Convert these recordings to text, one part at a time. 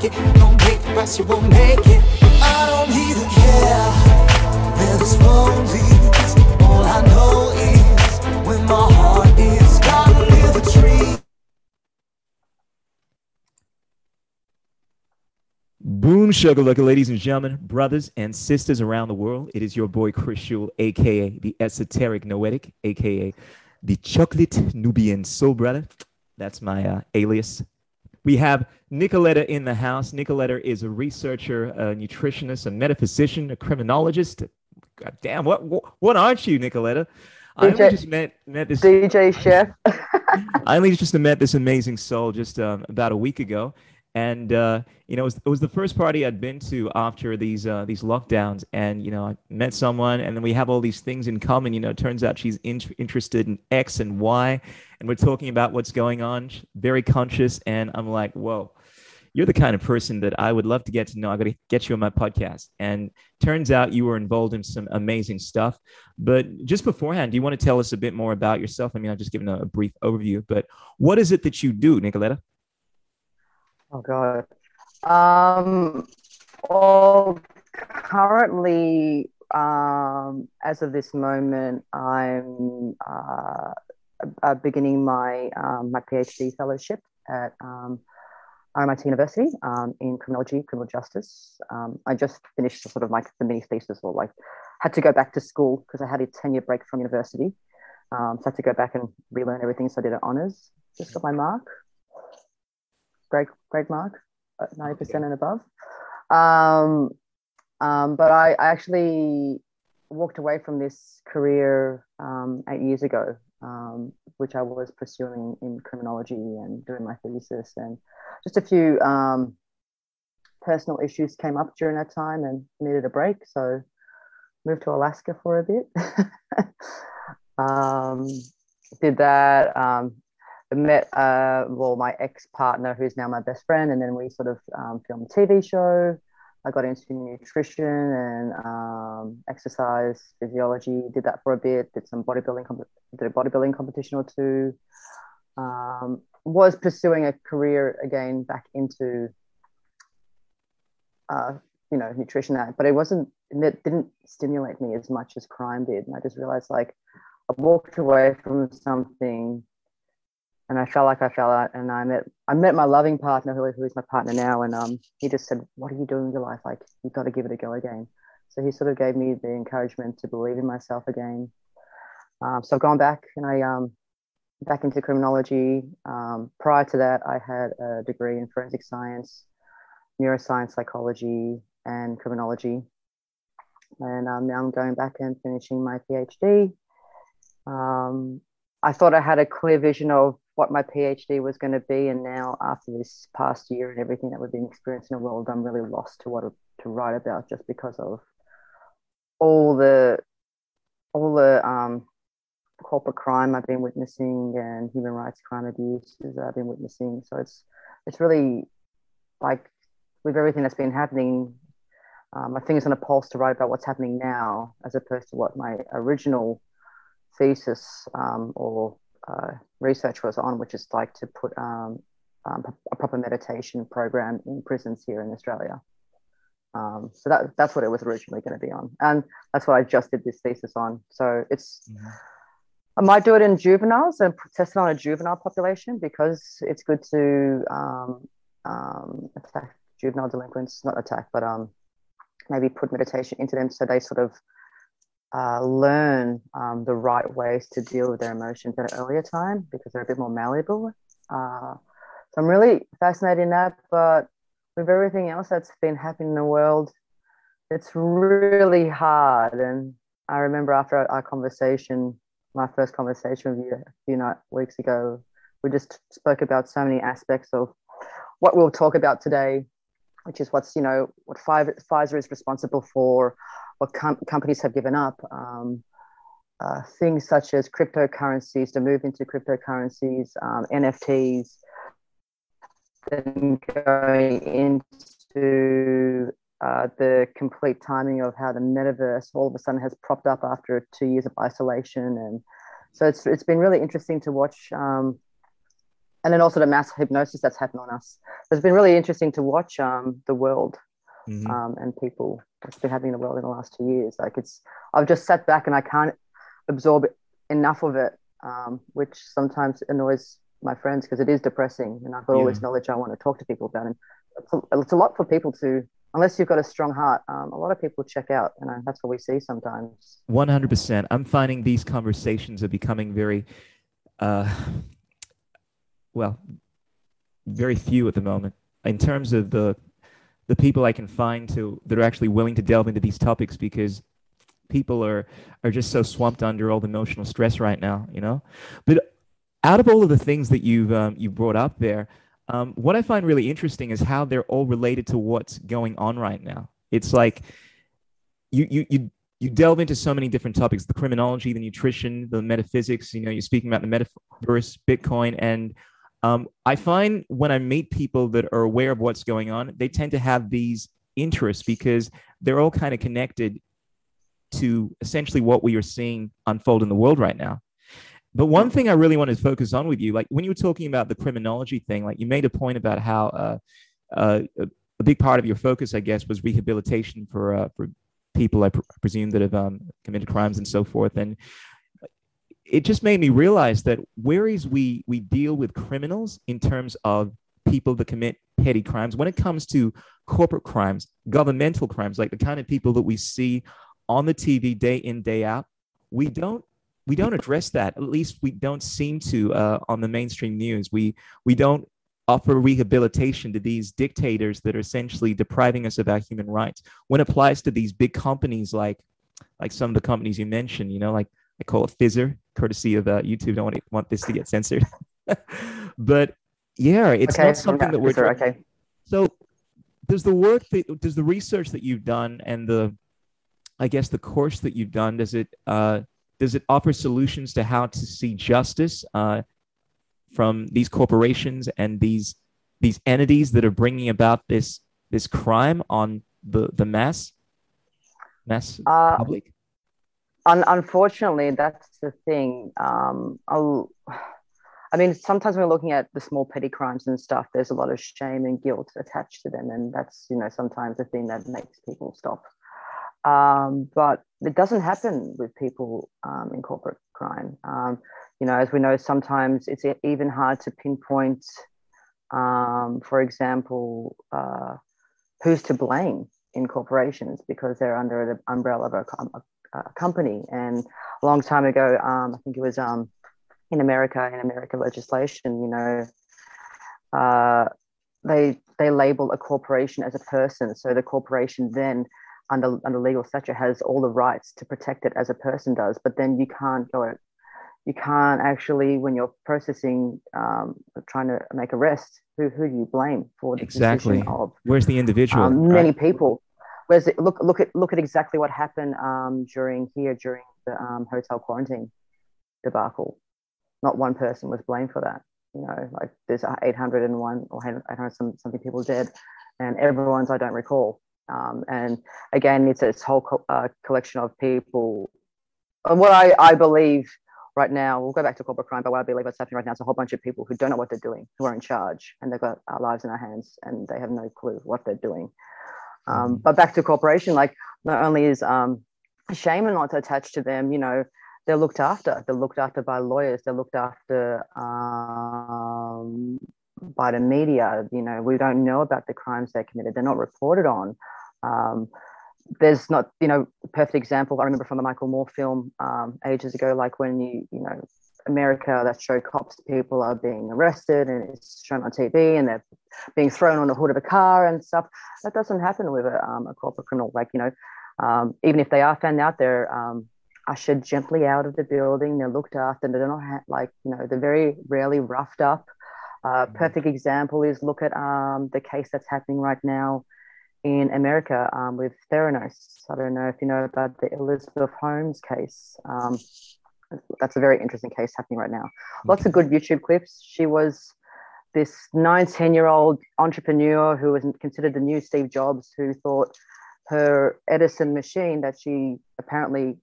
break it. Don't the you won't make it. I don't care where this leads. All I know is when my heart is, tree. Boom ladies and gentlemen, brothers and sisters around the world. It is your boy Krishool, aka the Esoteric Noetic, aka the Chocolate Nubian Soul Brother. That's my uh, alias. We have Nicoletta in the house. Nicoletta is a researcher, a nutritionist, a metaphysician, a criminologist. God damn, what what, aren't you, Nicoletta? I only DJ just met met this. DJ Chef. I only just met this amazing soul just um, about a week ago, and uh, you know it was, it was the first party I'd been to after these uh, these lockdowns, and you know I met someone, and then we have all these things in common. You know, turns out she's in- interested in X and Y, and we're talking about what's going on. Very conscious, and I'm like, whoa. You're the kind of person that I would love to get to know. I got to get you on my podcast. And turns out you were involved in some amazing stuff. But just beforehand, do you want to tell us a bit more about yourself? I mean, I've just given a, a brief overview, but what is it that you do, Nicoletta? Oh God. Um, well, currently, um, as of this moment, I'm uh, uh, beginning my um, my PhD fellowship at um, RMIT University um, in criminology, criminal justice. Um, I just finished sort of like the mini thesis, or like had to go back to school because I had a ten year break from university. Um, so I had to go back and relearn everything. So I did it honors. Just got my mark. Great, great mark, uh, ninety percent and above. Um, um, but I, I actually walked away from this career um, eight years ago, um, which I was pursuing in criminology and doing my thesis, and just a few um, personal issues came up during that time and needed a break. So moved to Alaska for a bit. um, did that. Met uh, well my ex partner, who's now my best friend, and then we sort of um, filmed a TV show. I got into nutrition and um, exercise physiology. Did that for a bit. Did some bodybuilding. Did a bodybuilding competition or two. Um, was pursuing a career again back into uh, you know nutrition, but it wasn't. It didn't stimulate me as much as crime did, and I just realized like I walked away from something and I felt like I fell out. And I met I met my loving partner, who, who is my partner now, and um, he just said, "What are you doing in your life? Like you've got to give it a go again." So he sort of gave me the encouragement to believe in myself again. Um, so I've gone back and I um, back into criminology. Um, prior to that, I had a degree in forensic science, neuroscience, psychology, and criminology. And um, now I'm going back and finishing my PhD. Um, I thought I had a clear vision of what my PhD was going to be, and now after this past year and everything that we've been experiencing in the world, I'm really lost to what to write about, just because of all the all the um, corporate crime I've been witnessing and human rights crime abuses I've been witnessing. So it's it's really like with everything that's been happening, um, my finger's on a pulse to write about what's happening now, as opposed to what my original thesis um, or uh, research was on, which is like to put um, um, a proper meditation program in prisons here in Australia. Um, so that that's what it was originally going to be on, and that's what I just did this thesis on. So it's Mm-hmm. I might do it in juveniles and test it on a juvenile population because it's good to um, um, attack juvenile delinquents, not attack, but um, maybe put meditation into them so they sort of uh, learn um, the right ways to deal with their emotions at an earlier time because they're a bit more malleable. Uh, so I'm really fascinated in that. But with everything else that's been happening in the world, it's really hard. And I remember after our conversation, my first conversation with you a few night, weeks ago, we just spoke about so many aspects of what we'll talk about today, which is what's, you know, what Pfizer is responsible for, what com- companies have given up. Um, uh, things such as cryptocurrencies, to move into cryptocurrencies, um, NFTs, then going into uh, the complete timing of how the metaverse all of a sudden has propped up after two years of isolation, and so it's it's been really interesting to watch um, and then also the mass hypnosis that's happened on us. It's been really interesting to watch um, the world Mhm. um, and people what's been happening in the world in the last two years. Like it's, I've just sat back and I can't absorb enough of it, um, which sometimes annoys my friends because it is depressing, and I've got all this knowledge I want to talk to people about, and it's a, it's a lot for people to. Unless you've got a strong heart, um, a lot of people check out, and that's what we see sometimes. 100%. I'm finding these conversations are becoming very, uh, well, very few at the moment in terms of the the people I can find to that are actually willing to delve into these topics because people are are just so swamped under all the emotional stress right now, you know. But out of all of the things that you've um, you brought up there, um, what I find really interesting is how they're all related to what's going on right now. It's like you you you you delve into so many different topics: the criminology, the nutrition, the metaphysics. You know, you're speaking about the metaverse, Bitcoin, and um, I find when I meet people that are aware of what's going on, they tend to have these interests because they're all kind of connected to essentially what we are seeing unfold in the world right now. But one thing I really wanted to focus on with you, like when you were talking about the criminology thing, like you made a point about how uh, uh, a, a big part of your focus, I guess, was rehabilitation for uh, for people I pr- presume that have um, committed crimes and so forth. And it just made me realize that whereas we we deal with criminals in terms of people that commit petty crimes, when it comes to corporate crimes, governmental crimes, like the kind of people that we see on the TV day in day out, we don't we don't address that. At least we don't seem to uh, on the mainstream news. We we don't offer rehabilitation to these dictators that are essentially depriving us of our human rights. When it applies to these big companies like like some of the companies you mentioned, you know, like I call it Fizzer, courtesy of uh, YouTube. Don't want, to, want this to get censored. but yeah, it's okay, not something that we're. doing. okay. So, does the work that does the research that you've done and the, I guess the course that you've done, does it uh, does it offer solutions to how to see justice uh, from these corporations and these these entities that are bringing about this this crime on the the mass mass Uh, public? Un- unfortunately, that's the thing. Um, I mean, sometimes when we're looking at the small petty crimes and stuff, there's a lot of shame and guilt attached to them, and that's you know sometimes the thing that makes people stop. Um, but it doesn't happen with people um, in corporate crime. Um, you know, as we know, sometimes it's even hard to pinpoint. Um, for example, uh, who's to blame in corporations because they're under the umbrella of a, a company. And a long time ago, um, I think it was um, in America, in America legislation, you know, uh, they they label a corporation as a person. So the corporation then, under under legal statute, has all the rights to protect it as a person does. But then you can't go. You can't actually, when you're processing, um, trying to make arrest, who, who do you blame for the Exactly. of Where's the individual? um, right? many people. Whereas it- look look at look at exactly what happened um, during here during the um, hotel quarantine debacle. Not one person was blamed for that. You know, like there's 801 or 800 some, something people dead, and everyone's I don't recall. Um, and again, it's this whole co- uh, collection of people. And what I, I believe right now, we'll go back to corporate crime, but what I believe what's happening right now is a whole bunch of people who don't know what they're doing, who are in charge, and they've got our lives in their hands, and they have no clue what they're doing. Um, Mhm. but back to corporation, like not only is um, shame and not attached to them, you know, they're looked after. They're looked after by lawyers. They're looked after um, by the media. You know, we don't know about the crimes they committed. They're not reported on. Um, there's not, you know, perfect example. I remember from the Michael Moore film um, ages ago, like when you, you know, America that show cops people are being arrested and it's shown on TV and they're being thrown on the hood of a car and stuff. That doesn't happen with a, um, a corporate criminal. Like, you know, um, even if they are found out, they're um, ushered gently out of the building. They're looked after. They're not ha- like, you know, they're very rarely roughed up. Uh, Mhm. perfect example is look at um, the case that's happening right now in America um, with Theranos. I don't know if you know about the Elizabeth Holmes case. Um, that's a very interesting case happening right now. Lots of good YouTube clips. She was this 19 year old entrepreneur who was considered the new Steve Jobs, who thought her Edison machine that she apparently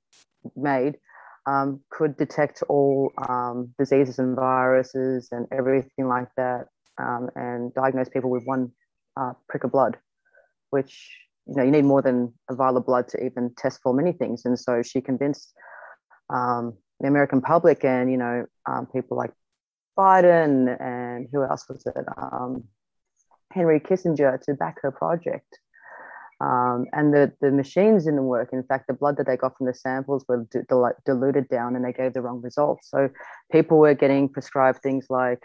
made um, could detect all um, diseases and viruses and everything like that, um, and diagnose people with one uh, prick of blood, which you know you need more than a vial of blood to even test for many things. And so she convinced um, the American public and you know um, people like Biden and who else was it? Um, Henry Kissinger to back her project. Um, and the, the machines didn't work. In fact, the blood that they got from the samples were diluted down and they gave the wrong results. So people were getting prescribed things like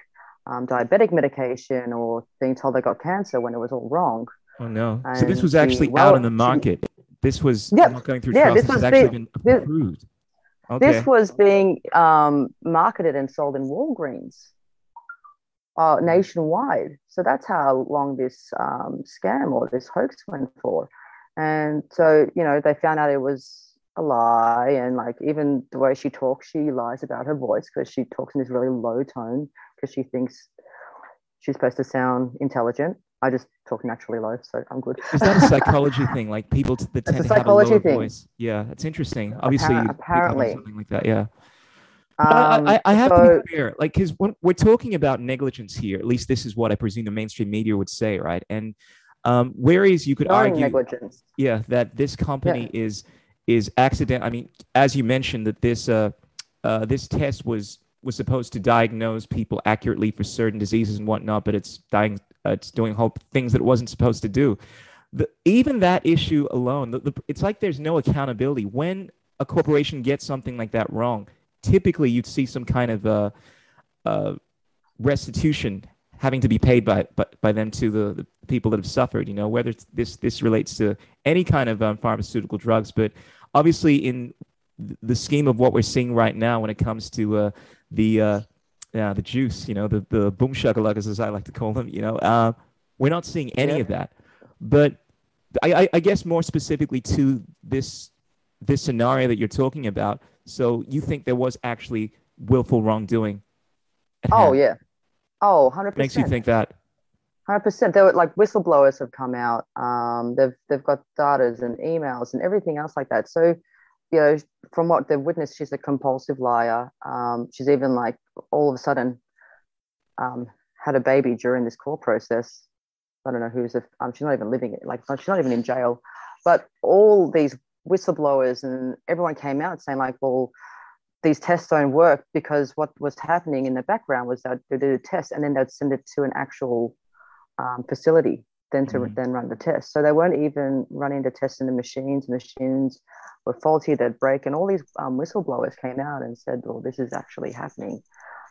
um, diabetic medication or being told they got cancer when it was all wrong. Oh, no. And so this was actually the, well, out in the market. This was yeah, not going through yeah. This, this was actually being, been approved. This, okay. this was being um, marketed and sold in Walgreens uh, nationwide. So that's how long this um, scam or this hoax went for. And so, you know, they found out it was a lie. And like, even the way she talks, she lies about her voice because she talks in this really low tone because she thinks she's supposed to sound intelligent. I just talk naturally low, so I'm good. Is that a psychology thing? Like people that tend to have a lower thing. voice? Yeah, it's interesting. Obviously, apparently, something like that. Yeah. Um, I, I, have so, to be fair, like, because we're talking about negligence here, at least this is what I presume the mainstream media would say, right? And um, whereas you could argue, negligence. yeah, that this company yeah. is is accident. I mean, as you mentioned, that this uh, uh, this test was was supposed to diagnose people accurately for certain diseases and whatnot, but it's dying, uh, it's doing whole things that it wasn't supposed to do. The, even that issue alone, the, the, it's like there's no accountability when a corporation gets something like that wrong typically you'd see some kind of uh, uh, restitution having to be paid by, by, by them to the, the people that have suffered, you know, whether this, this relates to any kind of um, pharmaceutical drugs. But obviously, in the scheme of what we're seeing right now when it comes to uh, the, uh, yeah, the juice, you know, the, the boom shakalakas, as I like to call them, you know, uh, we're not seeing any yeah. of that. But I, I, I guess more specifically to this, this scenario that you're talking about, so you think there was actually willful wrongdoing? Oh hand. yeah. Oh, 100 percent. Makes you think that. Hundred percent. There were like whistleblowers have come out. Um, they've they've got datas and emails and everything else like that. So, you know, from what they've witnessed, she's a compulsive liar. Um, she's even like all of a sudden um, had a baby during this court process. I don't know who's. A, um, she's not even living it. Like she's not even in jail. But all these whistleblowers and everyone came out saying like, well, these tests don't work because what was happening in the background was that they did a test and then they'd send it to an actual um, facility then to mm-hmm. then run the test. So they weren't even running the tests in the machines. Machines were faulty, they'd break, and all these um, whistleblowers came out and said, "Well, this is actually happening."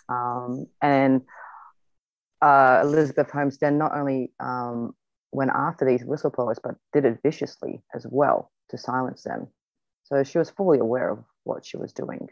Um, and uh, Elizabeth Holmes then not only um, went after these whistleblowers, but did it viciously as well to silence them. So she was fully aware of what she was doing.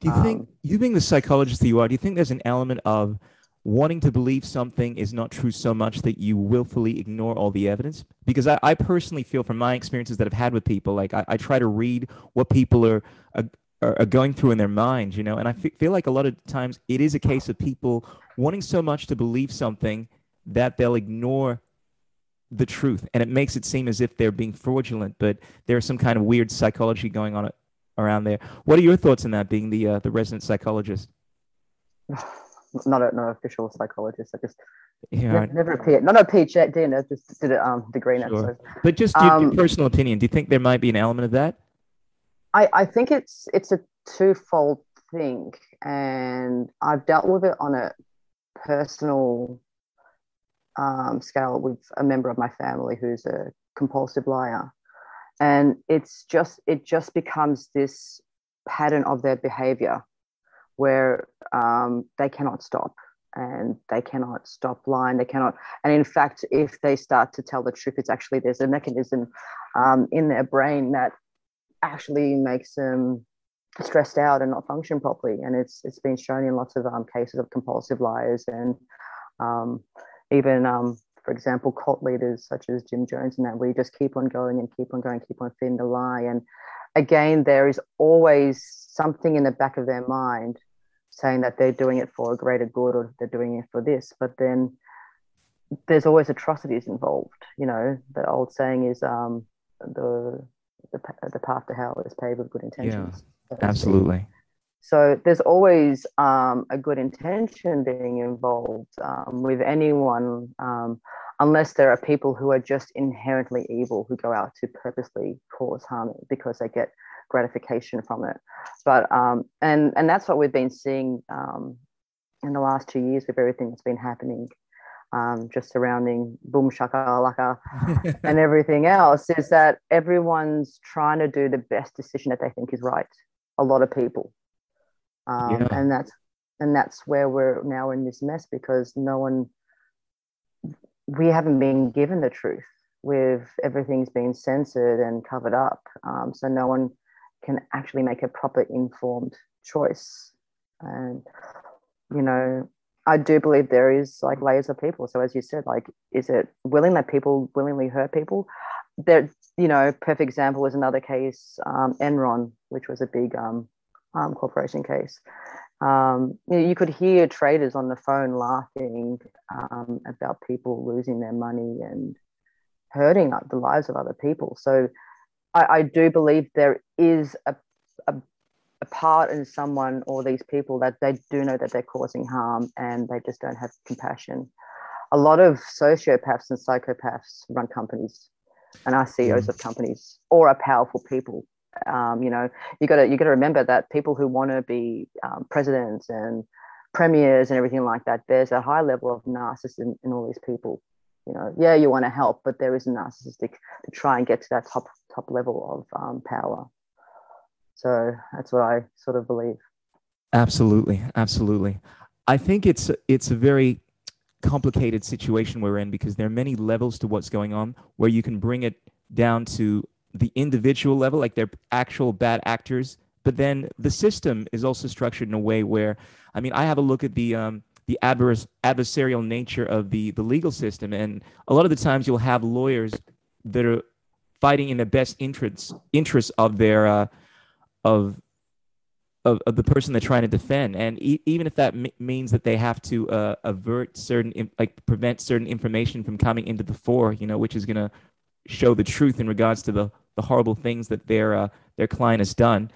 Do you um, think, you being the psychologist that you are, do you think there's an element of wanting to believe something is not true so much that you willfully ignore all the evidence? Because I, I personally feel from my experiences that I've had with people, like I, I try to read what people are, are, are going through in their minds, you know, and I f- feel like a lot of times it is a case of people wanting so much to believe something that they'll ignore the truth and it makes it seem as if they're being fraudulent but there's some kind of weird psychology going on around there what are your thoughts on that being the uh, the resident psychologist not a not official psychologist i just yeah, never, never appeared not a phd no just did a um, degree in sure. it so. but just your, um, your personal opinion do you think there might be an element of that i i think it's it's a twofold thing and i've dealt with it on a personal um, scale with a member of my family who's a compulsive liar and it's just it just becomes this pattern of their behavior where um, they cannot stop and they cannot stop lying. They cannot and in fact if they start to tell the truth it's actually there's a mechanism um, in their brain that actually makes them stressed out and not function properly. And it's it's been shown in lots of um, cases of compulsive liars and um, even um, for example cult leaders such as jim jones and that we just keep on going and keep on going keep on feeding the lie. And again there is always something in the back of their mind saying that they're doing it for a greater good or they're doing it for this but then there's always atrocities involved you know? The old saying is um, the, the the path to hell is paved with good intentions. Yeah absolutely. So there's always um, a good intention being involved um, with anyone, um, unless there are people who are just inherently evil who go out to purposely cause harm because they get gratification from it. But um, and and that's what we've been seeing um, in the last two years with everything that's been happening. Um, just surrounding boom shaka laka and everything else is that everyone's trying to do the best decision that they think is right. A lot of people, um, yeah. and that's and that's where we're now in this mess because no one we haven't been given the truth with everything's been censored and covered up um, so no one can actually make a proper informed choice and you know i do believe there is like layers of people so as you said like is it willing that people willingly hurt people there you know perfect example was another case um, enron which was a big um, um, corporation case. Um, you, know, you, could hear traders on the phone laughing um, about people losing their money and hurting the lives of other people. So I, I do believe there is a, a, a, part in someone or these people that they do know that they're causing harm and they just don't have compassion. A lot of sociopaths and psychopaths run companies and are CEOs of companies or are powerful people um, you know, you got to you got to remember that people who want to be um, presidents and premiers and everything like that, there's a high level of narcissism in, in all these people. You know, yeah, you want to help, but there is a narcissistic to try and get to that top top level of um, power. So that's what I sort of believe. Absolutely, absolutely. I think it's it's a very complicated situation we're in because there are many levels to what's going on where you can bring it down to the individual level, like they're actual bad actors, but then the system is also structured in a way where, I mean, I have a look at the um, the adversarial nature of the the legal system, and a lot of the times you'll have lawyers that are fighting in the best interests interests of their uh, of, of of the person they're trying to defend, and e- even if that m- means that they have to uh, avert certain like prevent certain information from coming into the fore, you know, which is going to show the truth in regards to the the horrible things that their uh, their client has done,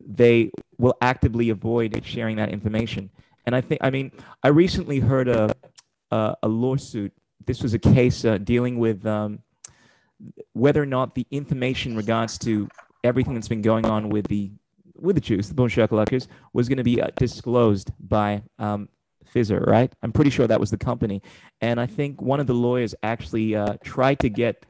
they will actively avoid sharing that information. And I think, I mean, I recently heard a a, a lawsuit. This was a case uh, dealing with um, whether or not the information in regards to everything that's been going on with the with the Jews, the Boom Shakalakas, was going to be uh, disclosed by um, Pfizer, right? I'm pretty sure that was the company. And I think one of the lawyers actually uh, tried to get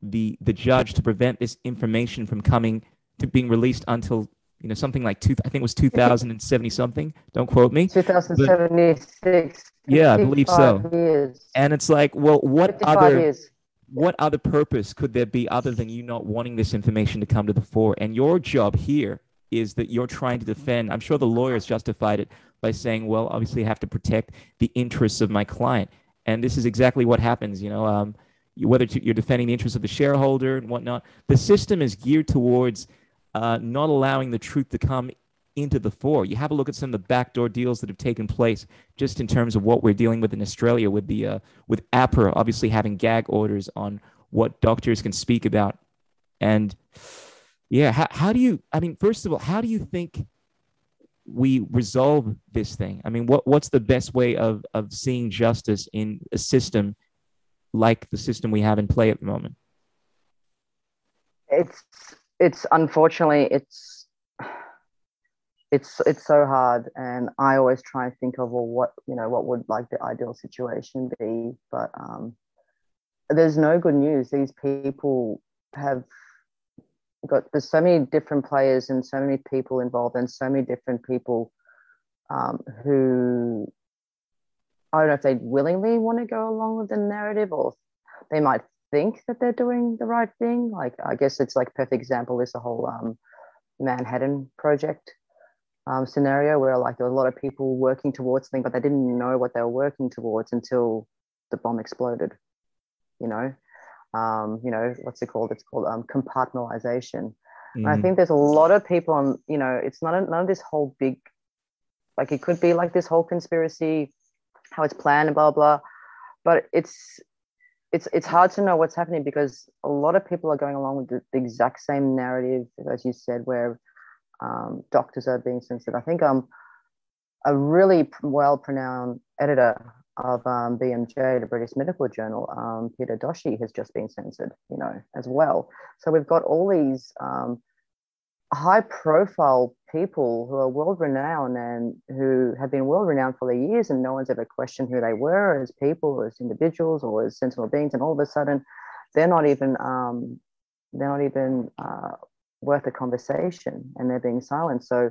the the judge to prevent this information from coming to being released until you know something like two I think it was 2070 something don't quote me 2076 yeah I believe so years. and it's like well what other years. what other purpose could there be other than you not wanting this information to come to the fore and your job here is that you're trying to defend I'm sure the lawyers justified it by saying well obviously I have to protect the interests of my client and this is exactly what happens you know um, whether you're defending the interests of the shareholder and whatnot. The system is geared towards uh, not allowing the truth to come into the fore. You have a look at some of the backdoor deals that have taken place, just in terms of what we're dealing with in Australia, with the uh, with AHPRA obviously having gag orders on what doctors can speak about, and yeah, how, how do you? I mean, first of all, how do you think we resolve this thing? I mean, what what's the best way of of seeing justice in a system like the system we have in play at the moment? It's it's unfortunately it's it's it's so hard and i always try and think of well what you know what would like the ideal situation be? But um there's no good news. These people have got there's so many different players and so many people involved and so many different people um, who I don't know if they willingly want to go along with the narrative or they might think that they're doing the right thing. Like, I guess it's like perfect example is the whole um, Manhattan Project um, scenario where like there were a lot of people working towards something, but they didn't know what they were working towards until the bomb exploded. You know, um, you know what's it called? It's called um, compartmentalization. Mm. I think there's a lot of people on. You know, it's not a, none of this whole big. Like it could be like this whole conspiracy how it's planned and blah blah. But it's it's it's hard to know what's happening because a lot of people are going along with the, the exact same narrative as you said, where um, doctors are being censored. I think um, a really well pronounced editor of um, BMJ, the British Medical Journal, um, Peter Doshi, has just been censored, you know, as well. So we've got all these um, high profile people who are world renowned and who have been world renowned for their years, and no one's ever questioned who they were as people, as individuals, or as sentinel beings. And all of a sudden, they're not even um, they're not even uh, worth a conversation, and they're being silenced. So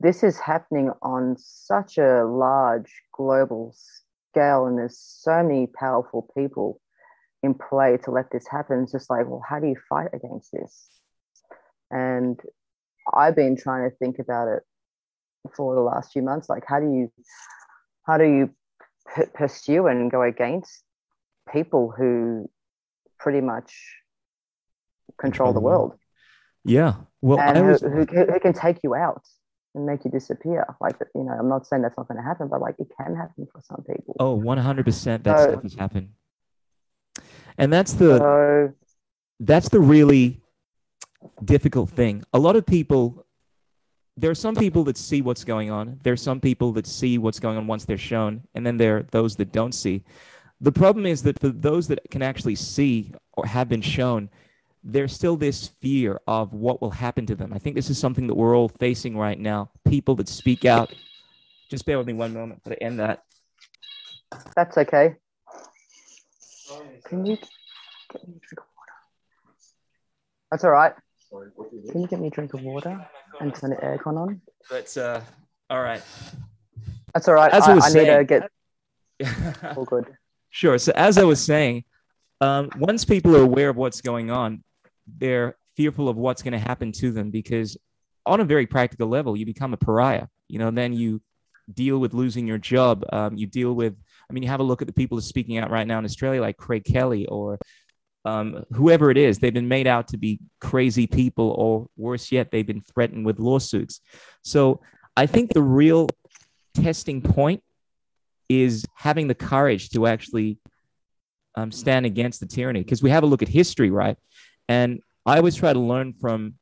this is happening on such a large global scale, and there's so many powerful people in play to let this happen. It's just like, well, how do you fight against this? And I've been trying to think about it for the last few months. Like, how do you, how do you p- pursue and go against people who pretty much control the world? Yeah. Well, and I who, who, who can take you out and make you disappear. Like, you know, I'm not saying that's not going to happen, but like it can happen for some people. oh, 100% that So- stuff has happened. And that's the, So, that's the really difficult thing. A lot of people, there are some people that see what's going on. There are some people that see what's going on once they're shown, and then there are those that don't see. The problem is that for those that can actually see or have been shown, there's still this fear of what will happen to them. I think this is something that we're all facing right now. People that speak out. Just bear with me one moment to end that. that's okay. Can you? That's all right. Can you get me a drink of water and turn the aircon on? But uh, all right. That's all right. As I, I was I need to saying- get all good. Sure. So as I was saying, um, once people are aware of what's going on, they're fearful of what's going to happen to them because, on a very practical level, you become a pariah. You know, then you deal with losing your job. Um, you deal with, I mean, you have a look at the people who are speaking out right now in Australia, like Craig Kelly or um, whoever it is. They've been made out to be crazy people, or worse yet, they've been threatened with lawsuits. So I think the real testing point is having the courage to actually um, stand against the tyranny. Because we have a look at history, right? And I always try to learn from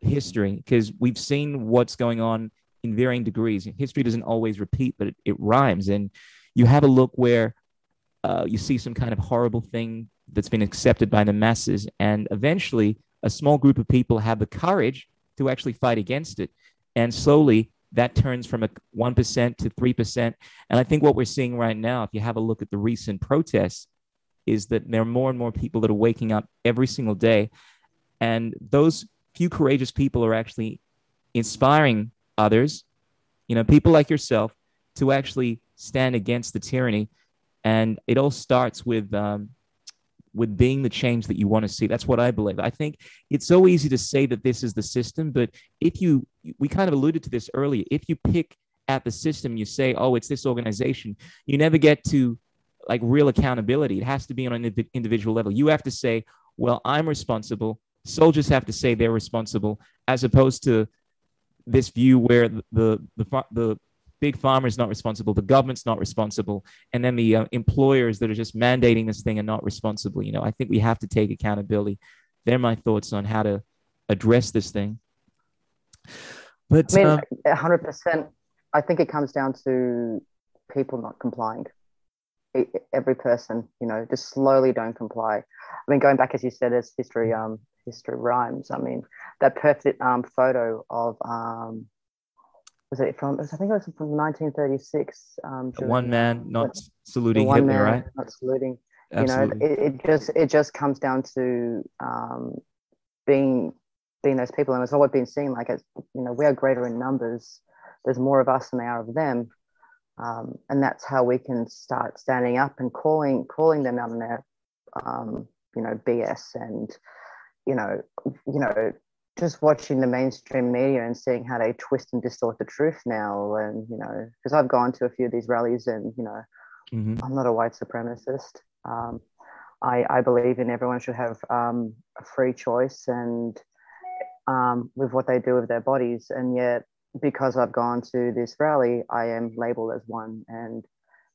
history because we've seen what's going on in varying degrees. History doesn't always repeat, but it, it rhymes. And you have a look where uh, you see some kind of horrible thing that's been accepted by the masses, and eventually a small group of people have the courage to actually fight against it. And slowly that turns from a 1% to 3%. And I think what we're seeing right now, if you have a look at the recent protests, is that there are more and more people that are waking up every single day. And those few courageous people are actually inspiring others, you know, people like yourself, to actually stand against the tyranny. And it all starts with um, with being the change that you want to see. That's what I believe. I think it's so easy to say that this is the system, but if you, we kind of alluded to this earlier, if you pick at the system, you say, oh, it's this organization, you never get to like real accountability. It has to be on an individual level. You have to say, well, I'm responsible. Soldiers have to say they're responsible, as opposed to this view where the the the, the big pharma is not responsible, the government's not responsible, and then the uh, employers that are just mandating this thing are not responsible. You know, I think we have to take accountability. They're my thoughts on how to address this thing. But I mean, um, hundred percent. I think it comes down to people not complying. Every person, you know, just slowly don't comply. I mean, going back as you said, as history, um, history rhymes. I mean, that perfect um photo of um, was it from? I think it was from 1936. Um, one man not saluting one Hitler, man right? not saluting. Absolutely. you know it, it just it just comes down to um, being being those people and it's what we've been seeing like it's you know we are greater in numbers there's more of us than there are of them um, and that's how we can start standing up and calling calling them out on their um, you know bs and you know you know just watching the mainstream media and seeing how they twist and distort the truth now and you know because i've gone to a few of these rallies and you know Mhm. I'm not a white supremacist. Um, I, I believe in everyone should have um, a free choice and um, with what they do with their bodies. And yet, because I've gone to this rally, I am labeled as one. And,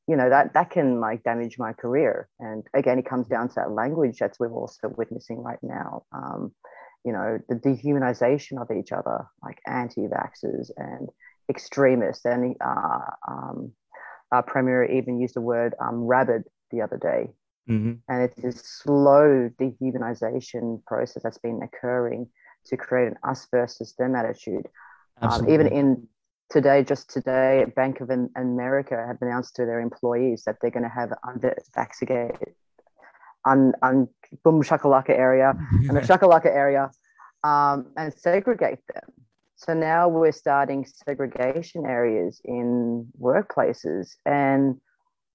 you know, that, that can like damage my career. And again, it comes down to that language that's we're also witnessing right now. Um, you know, the dehumanization of each other, like anti-vaxxers and extremists. And uh, um, our premier even used the word um, rabid the other day. Mm-hmm. And it's this slow dehumanization process that's been occurring to create an us versus them attitude. Um, even in today, just today, Bank of America have announced to their employees that they're going to have under vaccinated, un, un boom shakalaka area and the shakalaka area um, and segregate them. So now we're starting segregation areas in workplaces. And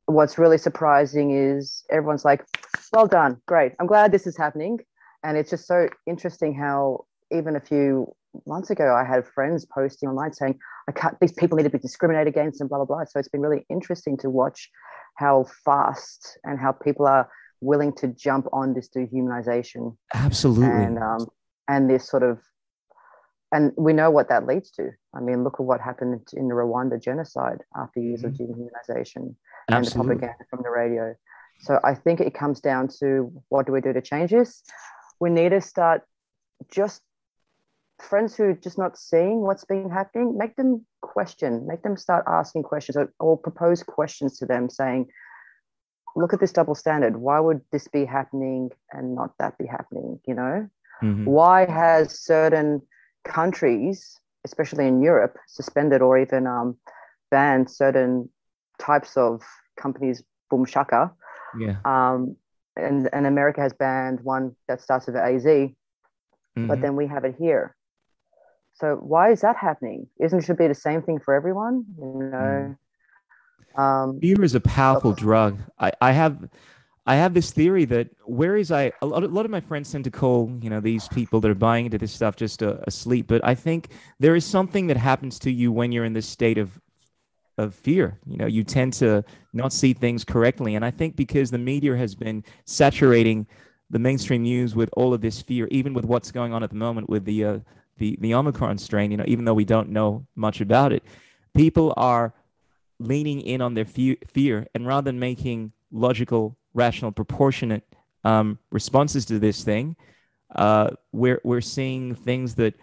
what's really surprising is everyone's like, well done, great. I'm glad this is happening. And it's just so interesting how even a few months ago, I had friends posting online saying, I can't, these people need to be discriminated against and blah, blah, blah. So it's been really interesting to watch how fast and how people are willing to jump on this dehumanization. Absolutely. And, um, and this sort of, and we know what that leads to. I mean, look at what happened in the Rwanda genocide after years mm-hmm. of dehumanization Absolutely. and the propaganda from the radio. So I think it comes down to what do we do to change this? We need to start just friends who are just not seeing what's been happening, make them question, make them start asking questions or, or propose questions to them saying, look at this double standard. Why would this be happening and not that be happening? You know, mm-hmm. why has certain countries, especially in Europe, suspended or even um, banned certain types of companies, boom shaka? Yeah. Um, and, and America has banned one that starts with AZ, mm-hmm. but then we have it here. So why is that happening? Isn't it should be the same thing for everyone? You know. Um, Fear is a powerful drug. I, I have I have this theory that whereas I a lot, a lot of my friends tend to call you know these people that are buying into this stuff just uh, asleep, but I think there is something that happens to you when you're in this state of of fear. You know, you tend to not see things correctly, and I think because the media has been saturating the mainstream news with all of this fear, even with what's going on at the moment with the uh, the the Omicron strain, you know, even though we don't know much about it, people are leaning in on their fe- fear, and rather than making logical, rational, proportionate um, responses to this thing, uh, we're we're seeing things that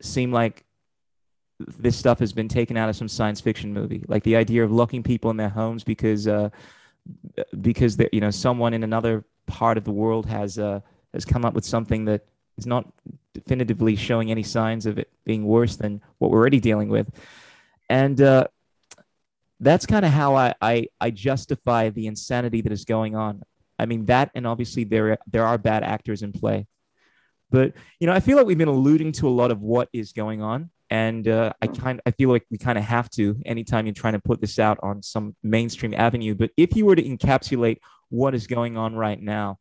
seem like this stuff has been taken out of some science fiction movie, like the idea of locking people in their homes because uh, because you know someone in another part of the world has uh, has come up with something that is not definitively showing any signs of it being worse than what we're already dealing with. And uh, that's kind of how I, I, I justify the insanity that is going on. I mean that, and obviously there there are bad actors in play, but you know I feel like we've been alluding to a lot of what is going on, and uh, I kind I feel like we kind of have to anytime you're trying to put this out on some mainstream avenue. But if you were to encapsulate what is going on right now,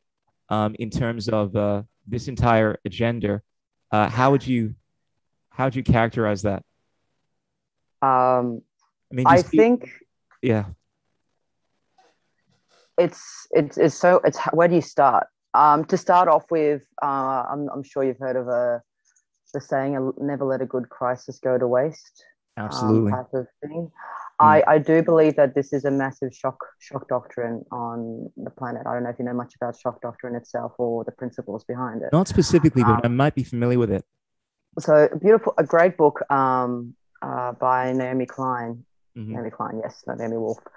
um, in terms of uh, this entire agenda, uh, how would you how would you characterize that? Um, mean, I think yeah, it's it's it's so it's where do you start? Um, to start off with, uh, I'm I'm sure you've heard of a the saying, "Never let a good crisis go to waste." Um, Absolutely. Um, type of thing. I, I do believe that this is a massive shock shock doctrine on the planet. I don't know if you know much about shock doctrine itself or the principles behind it. Not specifically, but um, I might be familiar with it. So beautiful, a great book um, uh, by Naomi Klein. Mm-hmm. Naomi Klein, yes, not Naomi Wolf. I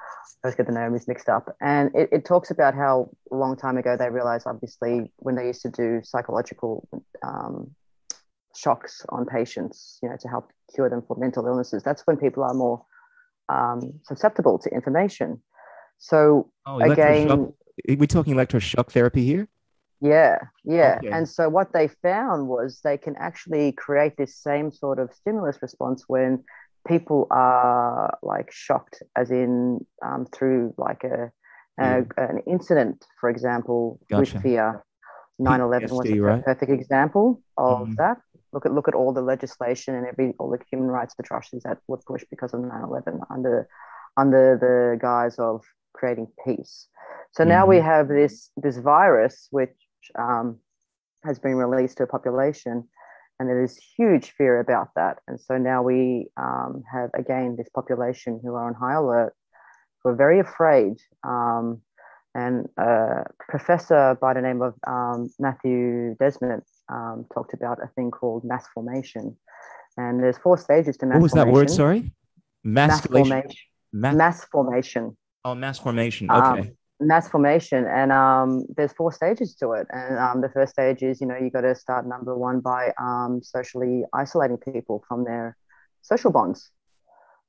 always get the Naomi's mixed up. And it, it talks about how a long time ago they realized, obviously, when they used to do psychological um, shocks on patients, you know, to help cure them for mental illnesses, that's when people are more um, susceptible to information. So oh, again, we're talking electroshock therapy here. Yeah, yeah. Okay. And so what they found was they can actually create this same sort of stimulus response when people are like shocked, as in um, through like a, a, an incident, for example, gotcha. with fear. 9-11 was a right? perfect example of mm. that look at look at all the legislation and every all the human rights atrocities that were pushed because of 9-11 under under the guise of creating peace so mm-hmm. now we mm-hmm. have this this virus which um, has been released to a population and there is huge fear about that and so now we um, have again this population who are on high alert who are very afraid um, And a professor by the name of um, Matthew Desmond um, talked about a thing called mass formation. And there's four stages to mass formation What was that word? Sorry, Mass masculation. formation. Ma- Mass formation. oh, mass formation. Um, Okay. Mass formation and um, there's four stages to it. And um, the first stage is you know you got to start number one by um, socially isolating people from their social bonds.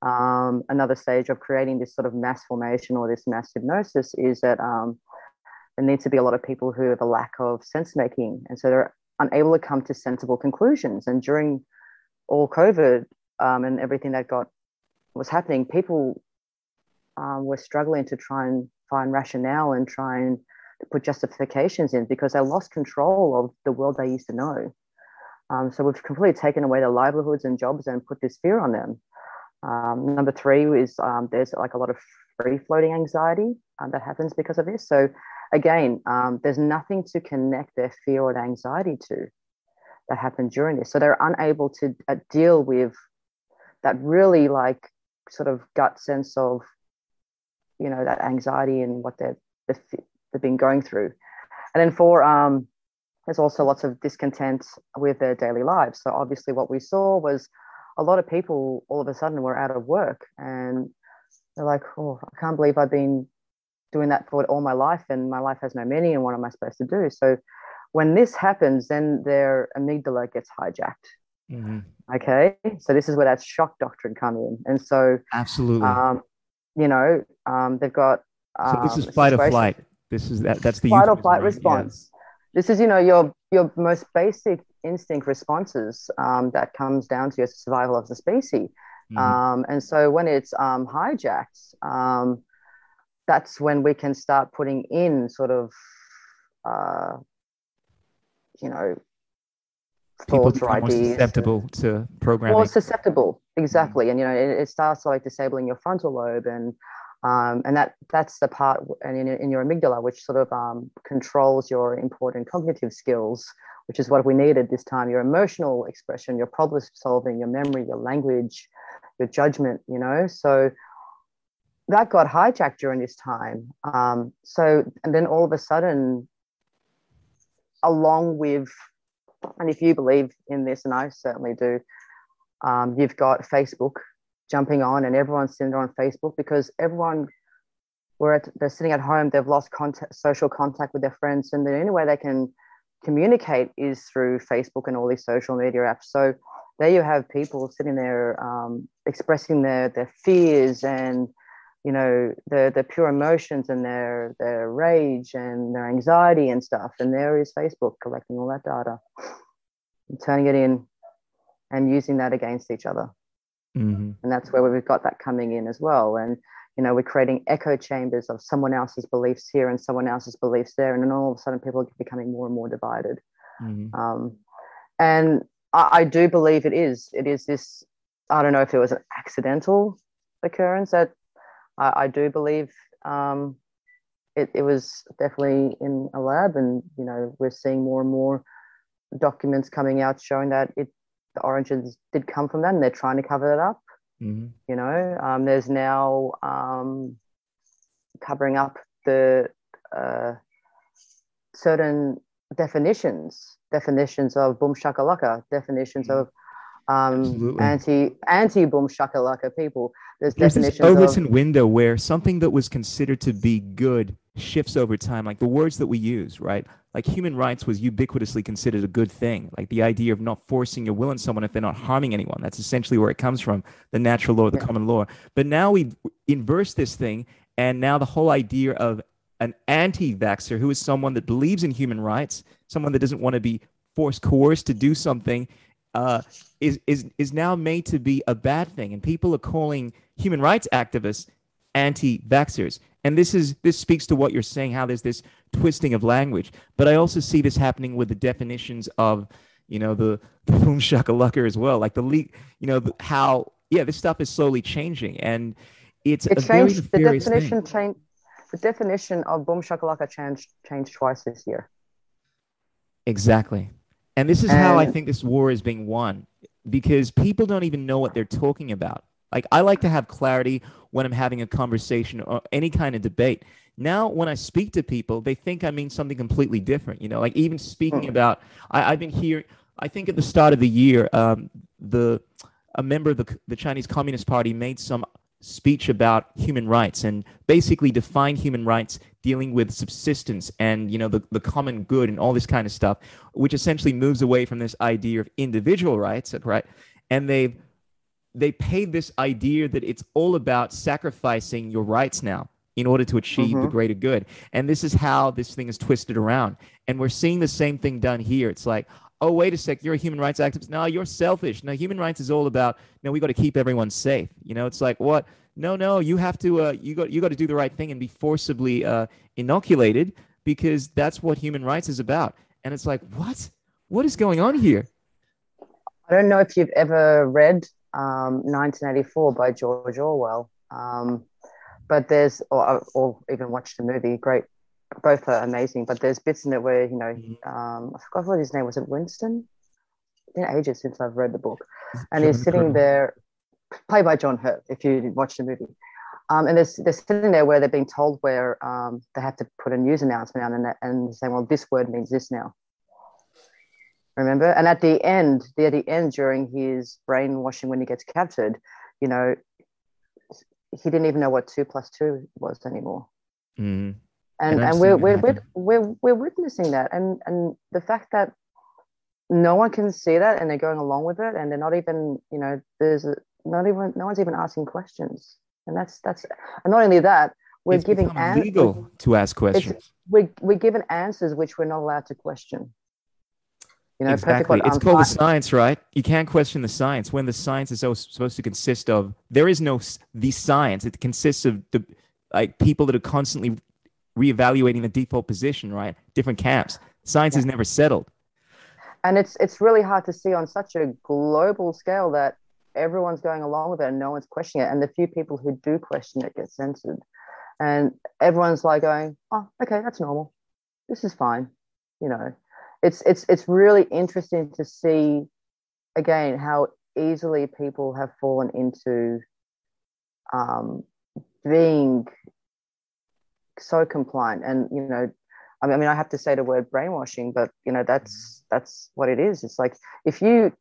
Um, another stage of creating this sort of mass formation or this mass hypnosis is that um, there needs to be a lot of people who have a lack of sense making and so they're unable to come to sensible conclusions. And during all covid um, and everything that got was happening people um, were struggling to try and find rationale and try and put justifications in because they lost control of the world they used to know. Um, so we've completely taken away their livelihoods and jobs and put this fear on them. Um, number three is um, there's like a lot of free floating anxiety um, that happens because of this. So again, um, there's nothing to connect their fear or anxiety to that happened during this. So they're unable to uh, deal with that really like sort of gut sense of you know that anxiety and what they're they've been going through. And then for um there's also lots of discontent with their daily lives. So obviously what we saw was a lot of people all of a sudden were out of work and they're like oh i can't believe i've been doing that for all my life and my life has no meaning and what am i supposed to do? So when this happens then their amygdala gets hijacked. Mhm. okay? So this is where that shock doctrine come in. And so Absolutely. um, you know, um, they've got. Um, so this is fight or flight. This is that. That's the Fight or flight right? Yeah. response. This is, you know, your your most basic instinct responses um, that comes down to your survival of the species. Mhm. Um, and so when it's um, hijacked, um, that's when we can start putting in sort of, uh, you know, People thoughts or more susceptible to programming. more susceptible exactly. And you know it, it starts like disabling your frontal lobe and um, and that that's the part and in, in your amygdala which sort of um, controls your important cognitive skills which is what we needed this time. Your emotional expression your problem solving your memory your language your judgment you know? So that got hijacked during this time. Um, so and then all of a sudden along with and if you believe in this and i certainly do um, you've got Facebook jumping on, and everyone's sitting on Facebook because everyone we're at, they're sitting at home, they've lost contact, social contact with their friends, and the only way they can communicate is through Facebook and all these social media apps. So there you have people sitting there um, expressing their their fears and you know their their pure emotions and their their rage and their anxiety and stuff. And there is Facebook collecting all that data turning it in and using that against each other Mhm. and that's where we've got that coming in as well and you know we're creating echo chambers of someone else's beliefs here and someone else's beliefs there and then all of a sudden people are becoming more and more divided Mhm. um, and I, I do believe it is it is this i don't know if it was an accidental occurrence that i, I do believe um, it, it was definitely in a lab and you know we're seeing more and more documents coming out showing that it the origins did come from that and they're trying to cover it up Mhm. you know um, there's now um, covering up the uh, certain definitions definitions of boom shakalaka definitions Mhm. of um, anti anti boom shakalaka people there's, There's this Overton of window where something that was considered to be good shifts over time, like the words that we use, right? Like human rights was ubiquitously considered a good thing. Like the idea of not forcing your will on someone if they're not harming anyone. That's essentially where it comes from, the natural law, the Yeah. common law. But now we inverse this thing, and now the whole idea of an anti-vaxxer who is someone that believes in human rights, someone that doesn't want to be forced, coerced to do something, uh, is is is now made to be a bad thing, and people are calling human rights activists anti-vaxxers. And this is this speaks to what you're saying, how there's this twisting of language. But I also see this happening with the definitions of, you know, the, the boom shakalaka as well, like the leak, you know, the, how yeah, this stuff is slowly changing, and it's it a very changed the definition thing. changed the definition of boom shakalaka changed changed twice this year Exactly. And this is how I think this war is being won because people don't even know what they're talking about. Like, I like to have clarity when I'm having a conversation or any kind of debate. now when I speak to people, they think I mean something completely different. You know, like even speaking Mm. about, I, I've been here. I think at the start of the year, um, the a member of the the Chinese Communist Party made some speech about human rights and basically defined human rights dealing with subsistence and you know the, the common good and all this kind of stuff which essentially moves away from this idea of individual rights right? And they they paid this idea that it's all about sacrificing your rights now in order to achieve the Mhm. greater good. And this is how this thing is twisted around. And we're seeing the same thing done here. It's like oh wait a sec you're a human rights activist. No you're selfish. No human rights is all about no we got to keep everyone safe. You know it's like what? No no you have to uh, you got you got to do the right thing and be forcibly uh, inoculated because that's what human rights is about. And it's like what? What is going on here? I don't know if you've ever read um, 1984 by George Orwell, um, but there's, or, or even watched the movie, great, both are amazing, but there's bits in it where, you know, Mhm. um, I forgot what his name was, it Winston? It's been ages since I've read the book. And he's sitting there, played by John Hurt, if you watch the movie. Um, and there's, they're sitting there where they're being told where um, they have to put a news announcement out and, and saying, well, this word means this now. Remember? And at the end, the, at the end, during his brainwashing when he gets captured, you know, he didn't even know what two plus two was anymore. Mhm. And And we're we're, we're we're we're witnessing that. And and the fact that no one can see that and they're going along with it and they're not even, you know, there's a, not even no one's even asking questions. And that's that's and not only that, we're it's giving an- illegal to ask questions we're, we're given answers which we're not allowed to question. You know, exactly it's called the science right you can't question the science when the science is so- supposed to consist of there is no the science it consists of the like people that are constantly reevaluating the default position right? Different camps. Science is never settled. And it's it's really hard to see on such a global scale that everyone's going along with it and no one's questioning it. And the few people who do question it get censored. And everyone's like going oh okay that's normal. This is fine you know. It's it's it's really interesting to see again how easily people have fallen into um, being so compliant and you know I mean, I mean, I have to say the word brainwashing, but you know, that's that's what it is. It's like if you,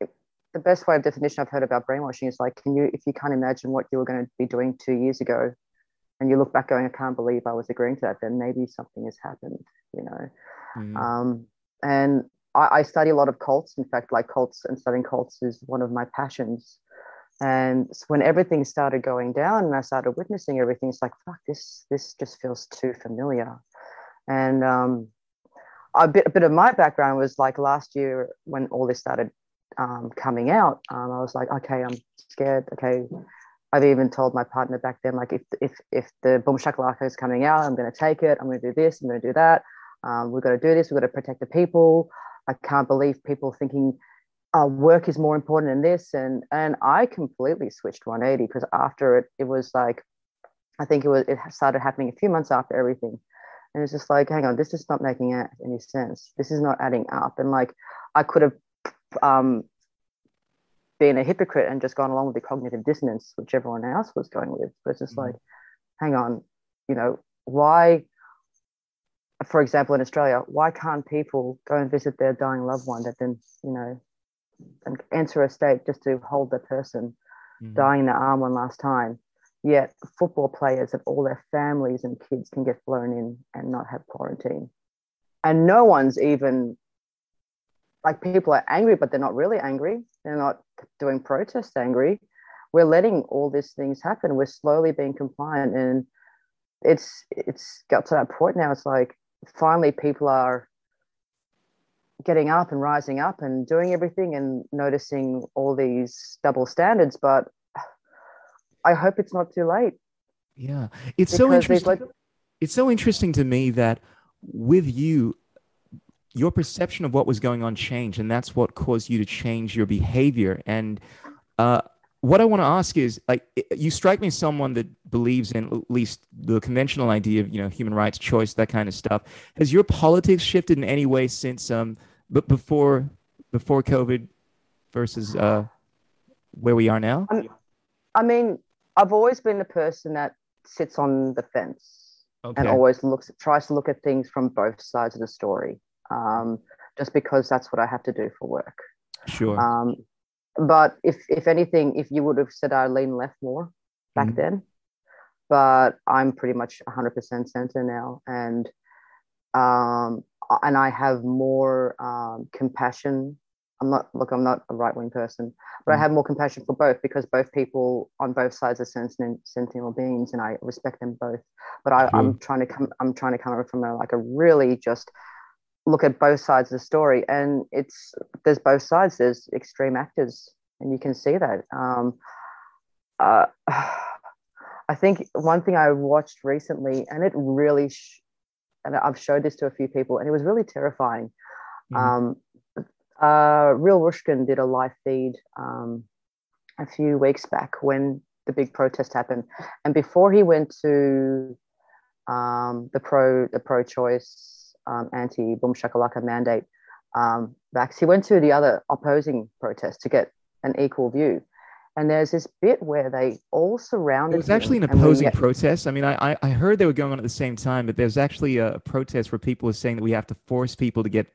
the best way of definition I've heard about brainwashing is like, can you, if you can't imagine what you were going to be doing two years ago, and you look back going, I can't believe I was agreeing to that, then maybe something has happened, you know. Mhm. Um, and I, I study a lot of cults. In fact, like cults and studying cults is one of my passions. And s- when everything started going down and I started witnessing everything, it's like, fuck, this this just feels too familiar. And um, a bit a bit of my background was like last year when all this started um, coming out. Um, I was like, okay, I'm scared. Okay, I've even told my partner back then, like, if if if the boom shakalaka is coming out, I'm going to take it. I'm going to do this. I'm going to do that. Um, we've got to do this. We've got to protect the people. I can't believe people thinking uh, work is more important than this. And and I completely switched 180 because after it, it was like, I think it was it started happening a few months after everything. And it's just like, hang on, this is not making any sense. This is not adding up. And like, I could have um, been a hypocrite and just gone along with the cognitive dissonance, which everyone else was going with. But it's just Mhm. like, hang on, you know, why, for example, in Australia, why can't people go and visit their dying loved one that then, you know, and enter a state just to hold the person Mhm. dying in their arm one last time? Yet football players and all their families and kids can get flown in and not have quarantine. And no one's even like people are angry, but they're not really angry. They're not doing protests angry. We're letting all these things happen. We're slowly being compliant. And it's it's got to that point now. It's like finally people are getting up and rising up and doing everything and noticing all these double standards. But I hope it's not too late. yeah it's so interesting it's so interesting to me that with you your perception of what was going on changed and that's what caused you to change your behavior and uh, what i want to ask is like you strike me as someone that believes in at least the conventional idea of you know human rights choice that kind of stuff has your politics shifted in any way since um but before before covid versus uh where we are now I mean, I've always been the person that sits on the fence. Okay. and always looks tries to look at things from both sides of the story. Um, just because that's what I have to do for work. sure. Um, but if if anything, if you would have said I lean left more back Mhm. then, but I'm pretty much 100% center now, and um, and I have more um, compassion. I'm not look. I'm not a right wing person, but I Mhm. have more compassion for both because both people on both sides are sentient, sentient beings, and I respect them both. But I, I'm trying to come. I'm trying to come from a, like a really just look at both sides of the story, and it's there's both sides. There's extreme actors, and you can see that. Um, uh, I think one thing I watched recently, and it really, sh- and I've showed this to a few people, and it was really terrifying. Mhm. Um, uh, Real Rukshan did a live feed um, a few weeks back when the big protest happened, and before he went to um, the pro the pro-choice um, anti boom shakalaka mandate um, vax, he went to the other opposing protest to get an equal view. And there's this bit where they all surrounded. It was actually an opposing get- protest. I mean, I, I heard they were going on at the same time, but there's actually a protest where people are saying that we have to force people to get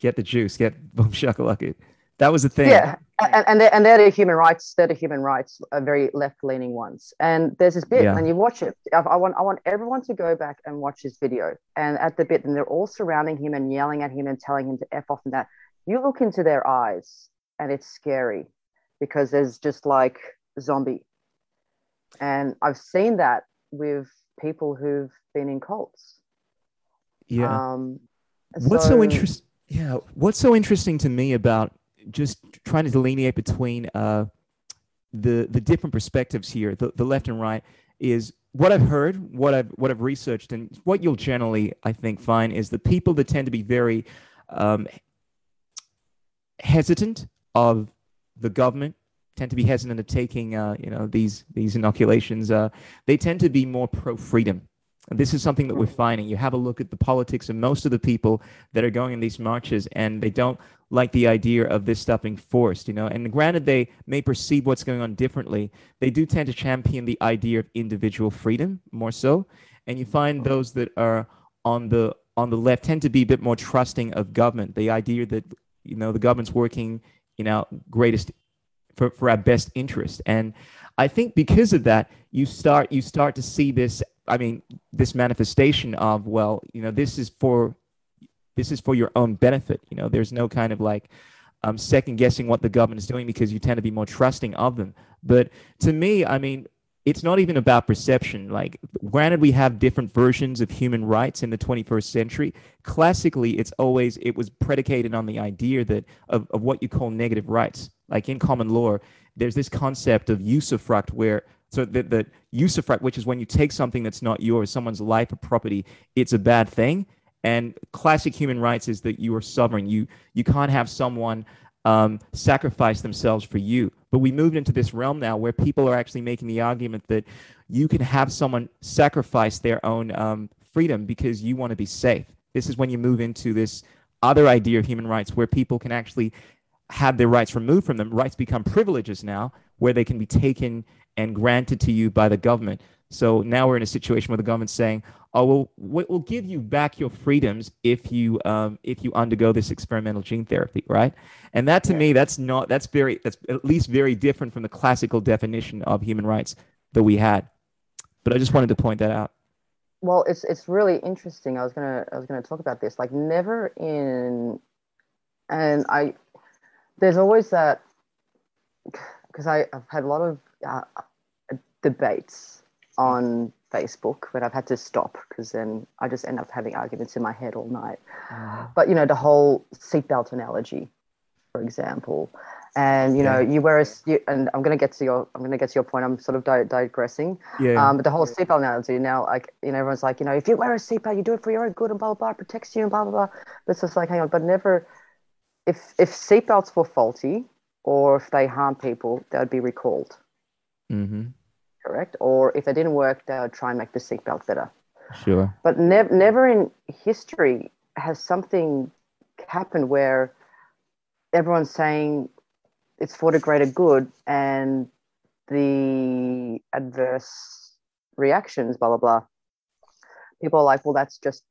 get the juice, get boom shakalaka. That was the thing. Yeah, and, and they're, and they're the human rights. They're the human rights, uh, very left-leaning ones. And there's this bit, Yeah. and you watch it. I, I want I want everyone to go back and watch this video. And at the bit, and they're all surrounding him and yelling at him and telling him to f off and that. You look into their eyes, and it's scary because there's just like zombie. And I've seen that with people who've been in cults. Yeah. Um, What's so, interesting? Yeah. What's so interesting to me about just trying to delineate between uh, the the different perspectives here, the, the left and right, is what I've heard, what I've what I've researched, and what you'll generally, I think, find is the people that tend to be very um, hesitant of the government tend to be hesitant of taking uh, you know these these inoculations. Uh, they tend to be more pro freedom. This is something that we're finding. You have a look at the politics of most of the people that are going in these marches, and they don't like the idea of this stuff being forced, you know. And granted, they may perceive what's going on differently. They do tend to champion the idea of individual freedom more so. And you find those that are on the on the left tend to be a bit more trusting of government. The idea that you know the government's working in our greatest for, for our best interest. And I think because of that, you start you start to see this. I mean, this manifestation of well, you know, this is for this is for your own benefit. You know, there's no kind of like um, second guessing what the government is doing because you tend to be more trusting of them. But to me, I mean, it's not even about perception. Like, granted, we have different versions of human rights in the 21st century. Classically, it's always it was predicated on the idea that of, of what you call negative rights. Like in common law, there's this concept of usufruct where so the, the usufruct, which is when you take something that's not yours, someone's life or property, it's a bad thing. And classic human rights is that you are sovereign. You you can't have someone um, sacrifice themselves for you. But we moved into this realm now where people are actually making the argument that you can have someone sacrifice their own um, freedom because you want to be safe. This is when you move into this other idea of human rights where people can actually have their rights removed from them. Rights become privileges now where they can be taken and granted to you by the government. So now we're in a situation where the government's saying, "Oh, well, we- we'll give you back your freedoms if you um, if you undergo this experimental gene therapy, right?" And that to Yeah. me, that's not that's very that's at least very different from the classical definition of human rights that we had. But I just wanted to point that out. well it's it's really interesting i was gonna i was gonna talk about this like never in and i there's always that because i i've had a lot of uh, debates on facebook but i've had to stop because then i just end up having arguments in my head all night but you know the whole seatbelt analogy for example and you know you wear a you, and i'm going to get to your i'm going to get to your point i'm sort of di- digressing Yeah. um, but the whole seatbelt analogy now, like you know, everyone's like, you know, if you wear a seatbelt, you do it for your own good and blah blah blah, protects you and blah blah blah. But it's just like, hang on, but never. If if seatbelts were faulty or if they harm people, they would be recalled, mm-hmm. Correct? Or if they didn't work, they would try and make the seatbelt better. Sure. But never never in history has something happened where everyone's saying it's for the greater good and the adverse reactions, blah blah blah, people are like, well, that's just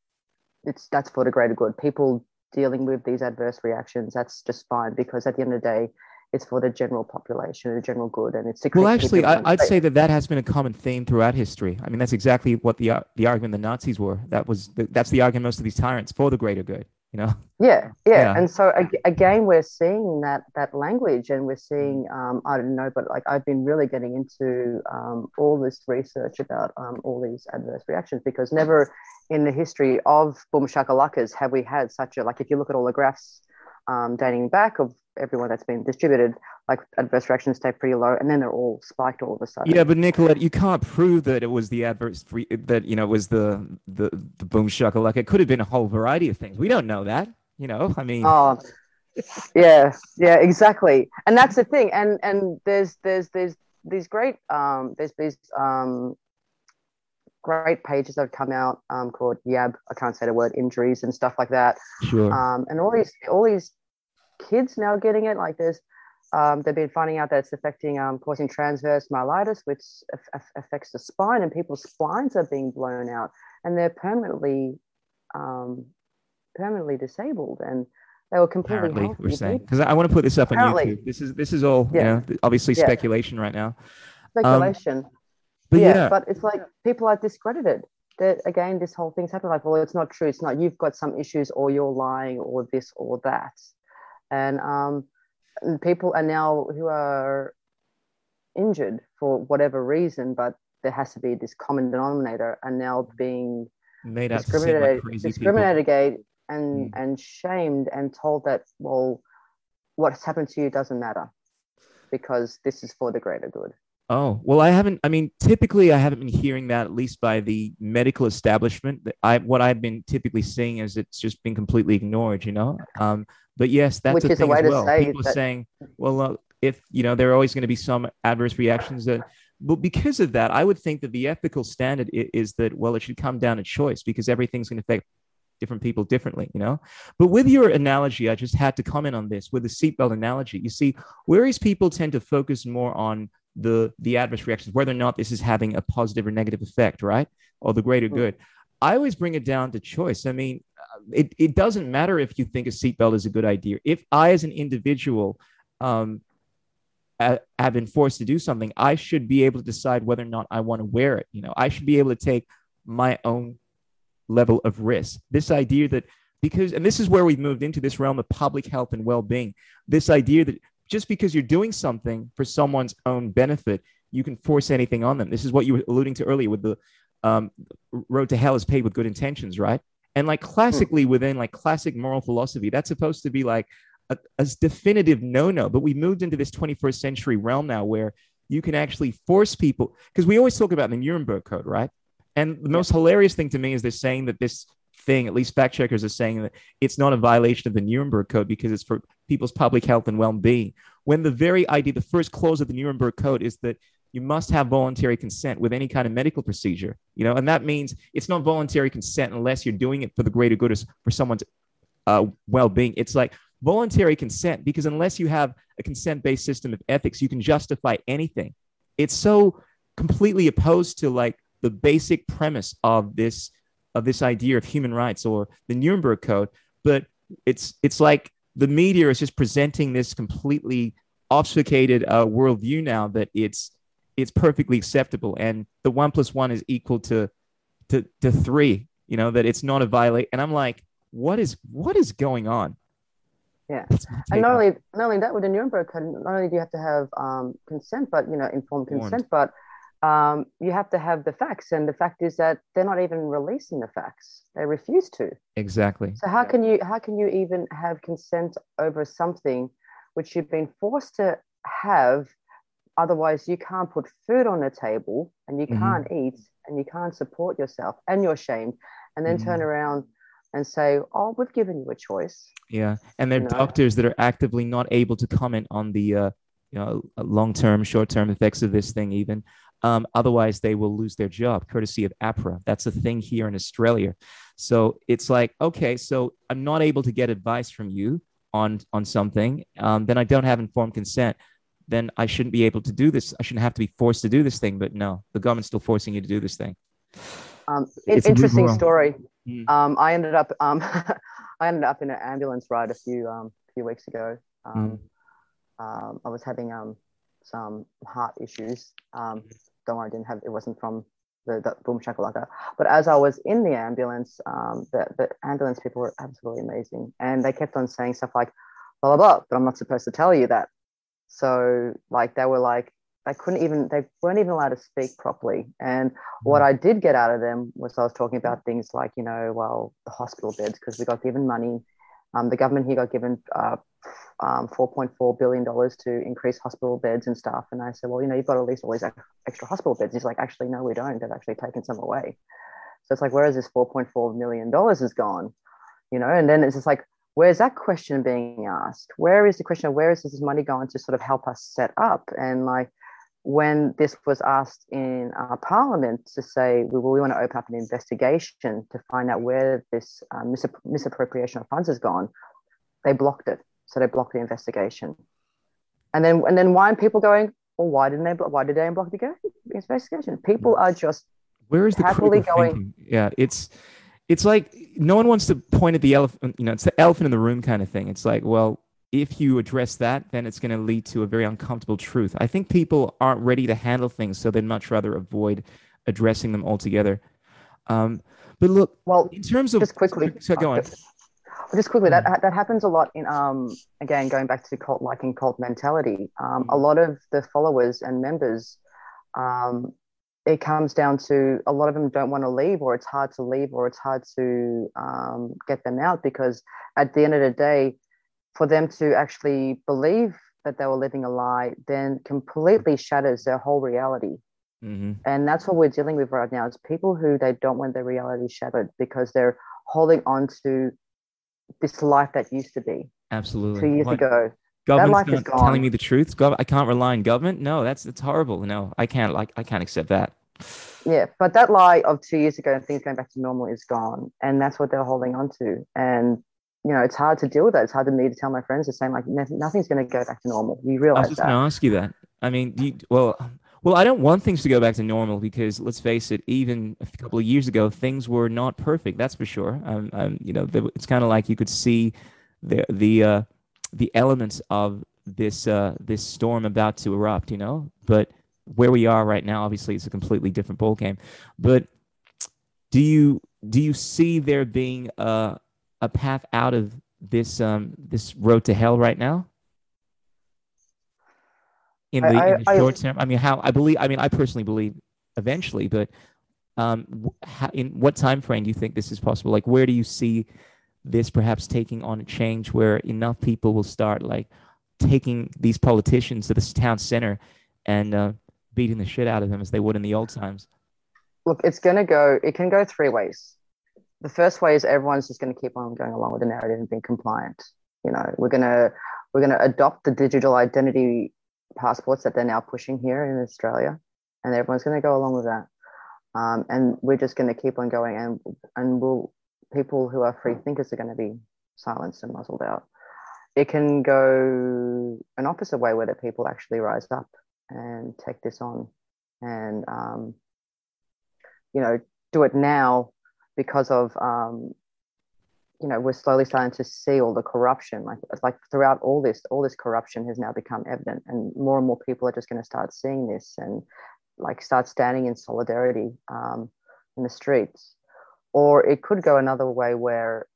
it's that's for the greater good. People dealing with these adverse reactions, that's just fine because at the end of the day, it's for the general population, the general good, and it's well. Actually, I, would say that that has been a common theme throughout history. I mean, that's exactly what the uh, the argument the Nazis were. That was the, that's the argument most of these tyrants for the greater good. You know. Yeah, yeah, yeah. and so again, we're seeing that that language, and we're seeing um, I don't know, but like I've been really getting into um, all this research about um, all these adverse reactions because never in the history of boom shakalakas have we had such a like if you look at all the graphs um, dating back of everyone that's been distributed, like adverse reactions stay pretty low, and then they're all spiked all of a sudden. Yeah, but Nicolette, you can't prove that it was the adverse free, that you know it was the the the boom Like It could have been a whole variety of things. We don't know that. You know, I mean. Oh, yeah, yeah, exactly. And that's the thing. And and there's there's there's these great um there's these um great pages that have come out um, called Yab. I can't say the word injuries and stuff like that. Sure. Um, and all these all these kids now getting it. Like there's, um, they've been finding out that it's affecting, um, causing transverse myelitis, which affects the spine, and people's spines are being blown out, and they're permanently, um, permanently disabled, and they were completely Apparently, healthy. We're saying because I want to put this up Apparently. on YouTube. This is this is all yeah. you know, obviously yeah. speculation right now. Speculation. Um, but yeah, yeah, but it's like people are discredited. That again, this whole thing's happening. Like, well, it's not true. It's not. You've got some issues, or you're lying, or this, or that and um, people are now who are injured for whatever reason, but there has to be this common denominator, and now being made discriminated, like discriminated against and mm. and shamed and told that well, what's happened to you doesn't matter because this is for the greater good. Oh, well, I haven't. I mean, typically, I haven't been hearing that, at least by the medical establishment. I What I've been typically seeing is it's just been completely ignored, you know? Um, but yes, that's Which a thing a as well. People that... saying, well, uh, if, you know, there are always going to be some adverse reactions that, but because of that, I would think that the ethical standard is, is that, well, it should come down to choice because everything's going to affect different people differently, you know? But with your analogy, I just had to comment on this with the seatbelt analogy. You see, whereas people tend to focus more on the the adverse reactions, whether or not this is having a positive or negative effect, right? Or the greater good. I always bring it down to choice. I mean, uh, it, it doesn't matter if you think a seatbelt is a good idea. If I, as an individual, um, have been forced to do something, I should be able to decide whether or not I want to wear it. You know, I should be able to take my own level of risk. This idea that because, and this is where we've moved into this realm of public health and well-being. This idea that just because you're doing something for someone's own benefit, you can force anything on them. This is what you were alluding to earlier with the um, road to hell is paved with good intentions, right? And like classically hmm. within like classic moral philosophy, that's supposed to be like a, a definitive no-no. But we moved into this 21st century realm now where you can actually force people because we always talk about the Nuremberg Code, right? And the most hilarious thing to me is they're saying that this thing, at least fact checkers are saying that it's not a violation of the Nuremberg Code because it's for people's public health and well being. When the very idea, the first clause of the Nuremberg Code is that you must have voluntary consent with any kind of medical procedure, you know, and that means it's not voluntary consent unless you're doing it for the greater good or for someone's uh, well being. It's like voluntary consent because unless you have a consent based system of ethics, you can justify anything. It's so completely opposed to like the basic premise of this of this idea of human rights or the Nuremberg Code, but it's it's like the media is just presenting this completely obfuscated uh, worldview now that it's it's perfectly acceptable, and the one plus one is equal to to to three. You know that it's not a violate, and I'm like, what is what is going on? Yeah, and not only not only that with the Nuremberg Code, not only do you have to have um, consent, but you know informed consent, but um, you have to have the facts. And the fact is that they're not even releasing the facts; they refuse to. Exactly. So how can you how can you even have consent over something which you've been forced to have? Otherwise, you can't put food on the table, and you mm-hmm. can't eat, and you can't support yourself, and you're shamed, and then mm-hmm. turn around and say, "Oh, we've given you a choice." Yeah, and there are you know? doctors that are actively not able to comment on the uh, you know long-term, short-term effects of this thing, even. Um, otherwise, they will lose their job, courtesy of AHPRA. That's a thing here in Australia. So it's like, okay, so I'm not able to get advice from you on on something. Um, then I don't have informed consent. Then I shouldn't be able to do this. I shouldn't have to be forced to do this thing. But no, the government's still forcing you to do this thing. Um, It's interesting story. Mm. Um, I ended up um, I ended up in an ambulance ride a few um, few weeks ago. Um, um, I was having um, some heart issues. Um, don't worry, I didn't have it wasn't from the, the boom shakalaka. But as I was in the ambulance, um, the, the ambulance people were absolutely amazing, and they kept on saying stuff like blah blah blah. But I'm not supposed to tell you that. So like they were like they couldn't even they weren't even allowed to speak properly. And what I did get out of them was I was talking about things like you know well the hospital beds because we got given money. Um, the government here got given uh, um, 4.4 billion dollars to increase hospital beds and stuff. And I said, well, you know, you've got at least all these ex- extra hospital beds. He's like, actually, no, we don't. They've actually taken some away. So it's like, where is this 4.4 million dollars has gone? You know, and then it's just like, where's that question being asked? Where is the question of where is this money going to sort of help us set up? And like when this was asked in uh, Parliament to say, well, we want to open up an investigation to find out where this uh, misapp- misappropriation of funds has gone, they blocked it. So they blocked the investigation. And then, and then why are people going, well, why didn't they, blo- why did they block the investigation? People are just Where is the happily going- thinking? Yeah, it's it's like no one wants to point at the elephant. You know, it's the elephant in the room kind of thing. It's like, well, if you address that, then it's going to lead to a very uncomfortable truth. I think people aren't ready to handle things, so they'd much rather avoid addressing them altogether. Um, but look, well, in terms of just quickly. so go on. Just quickly, that that happens a lot in um again going back to cult like in cult mentality. Um, a lot of the followers and members, um, it comes down to a lot of them don't want to leave, or it's hard to leave, or it's hard to um, get them out because at the end of the day, for them to actually believe that they were living a lie, then completely shatters their whole reality. hmm And that's what we're dealing with right now. Is people who they don't want their reality shattered because they're holding on to this life that used to be Absolutely. two years ago. Government's life is not gone. telling me the truth. Gov- I can't rely on government. No, that's that's horrible. No, I can't. Like, I can't accept that. Yeah, but that lie of two years ago and things going back to normal is gone, and that's what they're holding on to. And you know, it's hard to deal with that. It's hard for me to tell my friends the same. Like, nothing's going to go back to normal. You realize I was just going to ask you that. I mean, do you, well, well, I don't want things to go back to normal because let's face it, even a couple of years ago, things were not perfect. That's for sure. Um, um, you know, it's kind of like you could see the the uh, the elements of this uh, this storm about to erupt. You know, but where we are right now, obviously, it's a completely different ball game. But do you do you see there being a a path out of this um this road to hell right now? In the, I- in the I- short term, I mean, how I believe, I mean, I personally believe eventually, but um, how, in what time frame do you think this is possible? Like, where do you see this perhaps taking on a change where enough people will start like taking these politicians to this town center and uh, beating the shit out of them as they would in the old times? Look, it's going to go. It can go three ways. The first way is everyone's just going to keep on going along with the narrative and being compliant. You know, we're gonna we're gonna adopt the digital identity passports that they're now pushing here in Australia, and everyone's going to go along with that. Um, and we're just going to keep on going, and and we'll people who are free thinkers are going to be silenced and muzzled out. It can go an opposite way where the people actually rise up and take this on, and um, you know do it now because of um, you know we're slowly starting to see all the corruption like like throughout all this all this corruption has now become evident and more and more people are just going to start seeing this and like start standing in solidarity um, in the streets. Or it could go another way where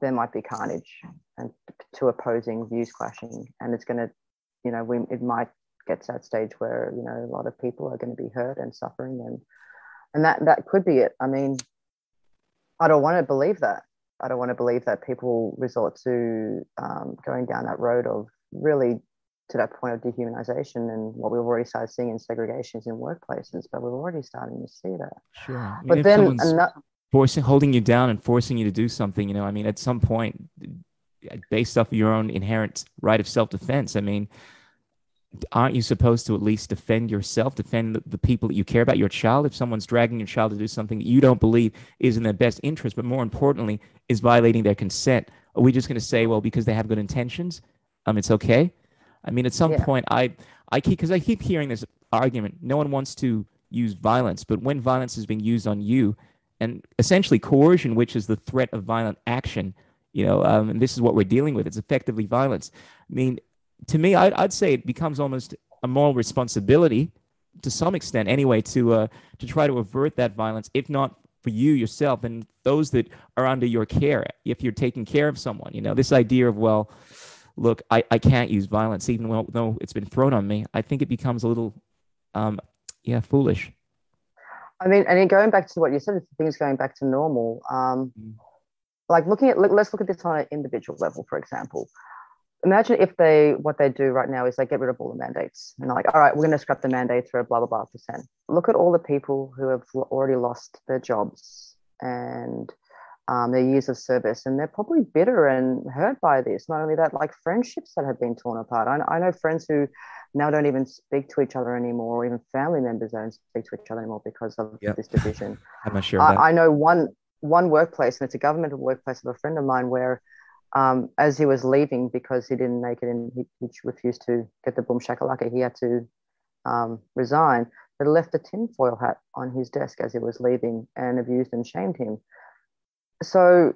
there might be carnage and two opposing views clashing and it's going to you know we, it might get to that stage where you know a lot of people are going to be hurt and suffering and and that that could be it. I mean i don't want to believe that i don't want to believe that people resort to um, going down that road of really to that point of dehumanization and what we've already started seeing in segregations in workplaces but we're already starting to see that Sure. I mean, but then forcing, holding you down and forcing you to do something, you know, I mean, at some point, based off of your own inherent right of self-defense, I mean, aren't you supposed to at least defend yourself, defend the, the people that you care about, your child? If someone's dragging your child to do something that you don't believe is in their best interest, but more importantly, is violating their consent, are we just going to say, well, because they have good intentions, um, it's okay? I mean, at some Yeah. point, I, I keep because I keep hearing this argument. No one wants to use violence, but when violence is being used on you, and essentially coercion, which is the threat of violent action, you know, um, and this is what we're dealing with. It's effectively violence. I mean, to me, I'd, I'd say it becomes almost a moral responsibility to some extent anyway to uh, to try to avert that violence if not for you yourself and those that are under your care if you're taking care of someone. You know this idea of well look i, I can't use violence even though it's been thrown on me i think it becomes a little um, yeah foolish. I mean and going back to what you said things going back to normal. Um, mm. like looking at let's look at this on an individual level for example imagine if they what they do right now is they get rid of all the mandates and they're like all right we're going to scrap the mandates for blah blah blah percent. Look at all the people who have already lost their jobs and um, their years of service and they're probably bitter and hurt by this. Not only that like friendships that have been torn apart. I, I know friends who now don't even speak to each other anymore or even family members don't speak to each other anymore because of yep. this division. I'm not sure I, I know one one workplace and it's a governmental workplace of a friend of mine where um, as he was leaving because he didn't make it and he, he refused to get the boom shakalaka, he had to um, resign. They left a tinfoil hat on his desk as he was leaving and abused and shamed him. So,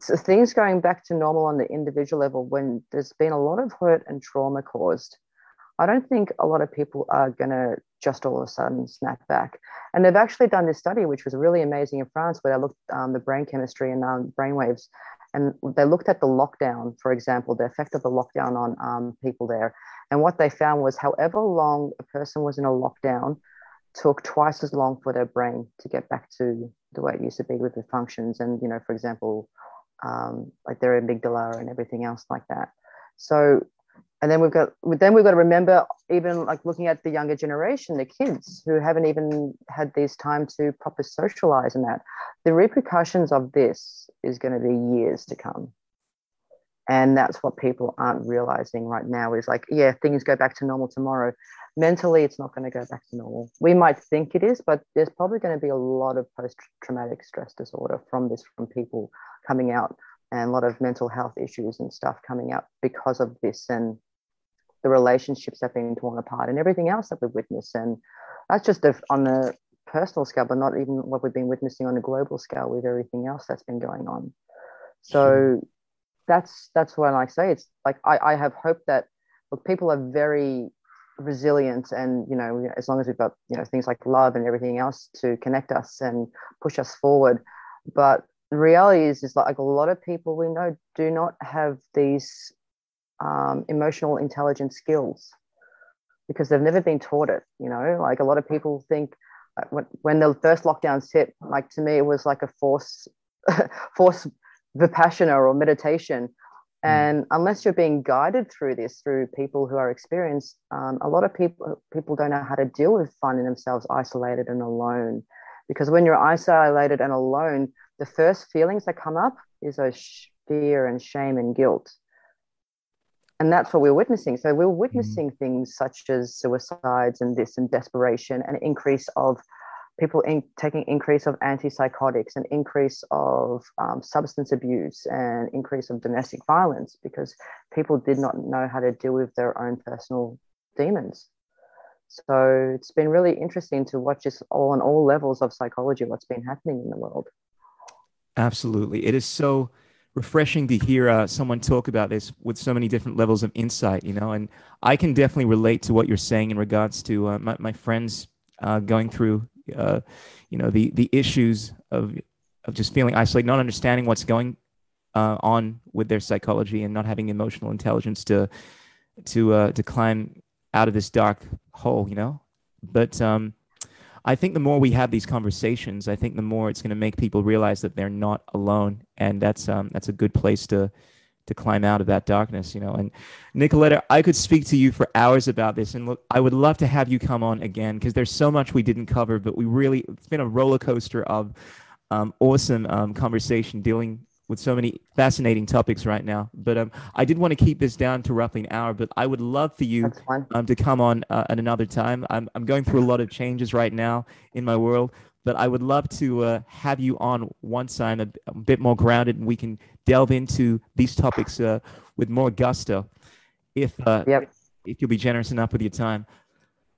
so things going back to normal on the individual level when there's been a lot of hurt and trauma caused. I don't think a lot of people are going to just all of a sudden snap back. And they've actually done this study, which was really amazing in France, where they looked um, the brain chemistry and um, brain waves and they looked at the lockdown, for example, the effect of the lockdown on um, people there. And what they found was however long a person was in a lockdown took twice as long for their brain to get back to the way it used to be with the functions. And, you know, for example, um, like their amygdala and everything else like that. So and then we've got then we've got to remember even like looking at the younger generation the kids who haven't even had this time to proper socialize and that the repercussions of this is going to be years to come. And that's what people aren't realizing right now is like yeah things go back to normal tomorrow. Mentally it's not going to go back to normal. We might think it is but there's probably going to be a lot of post-traumatic stress disorder from this from people coming out and a lot of mental health issues and stuff coming up because of this and the relationships that have been torn apart and everything else that we've witnessed. And that's just a, on a personal scale, but not even what we've been witnessing on a global scale with everything else that's been going on. So that's that's what I say. It's like I, I have hope that look, people are very resilient and you know as long as we've got you know things like love and everything else to connect us and push us forward but the reality is is like a lot of people we know do not have these um, emotional intelligence skills because they've never been taught it. You know, like a lot of people think when, when the first lockdowns hit, like to me, it was like a force, force vipassana or meditation. Hmm. And unless you're being guided through this through people who are experienced, um, a lot of people people don't know how to deal with finding themselves isolated and alone. Because when you're isolated and alone, the first feelings that come up is those fear and shame and guilt and that's what we're witnessing. So we're witnessing mm-hmm. things such as suicides and this and desperation, an increase of people in, taking increase of antipsychotics, an increase of um, substance abuse, and increase of domestic violence because people did not know how to deal with their own personal demons. So it's been really interesting to watch this all on all levels of psychology, what's been happening in the world. Absolutely. It is so refreshing to hear uh, someone talk about this with so many different levels of insight, you know. And I can definitely relate to what you're saying in regards to uh, my, my friends uh, going through, uh, you know, the the issues of of just feeling isolated, not understanding what's going uh, on with their psychology, and not having emotional intelligence to to uh, to climb out of this dark hole, you know. But um, I think the more we have these conversations, I think the more it's going to make people realize that they're not alone, and that's um, that's a good place to to climb out of that darkness, you know. And Nicoletta, I could speak to you for hours about this, and look, I would love to have you come on again because there's so much we didn't cover, but we really it's been a roller coaster of um, awesome um, conversation dealing with so many fascinating topics right now. But um, I did want to keep this down to roughly an hour. But I would love for you um, to come on uh, at another time. I'm I'm going through a lot of changes right now in my world, but I would love to uh, have you on one time a, a, bit more grounded, and we can delve into these topics uh, with more gusto. If uh, yep. if you'll be generous enough with your time.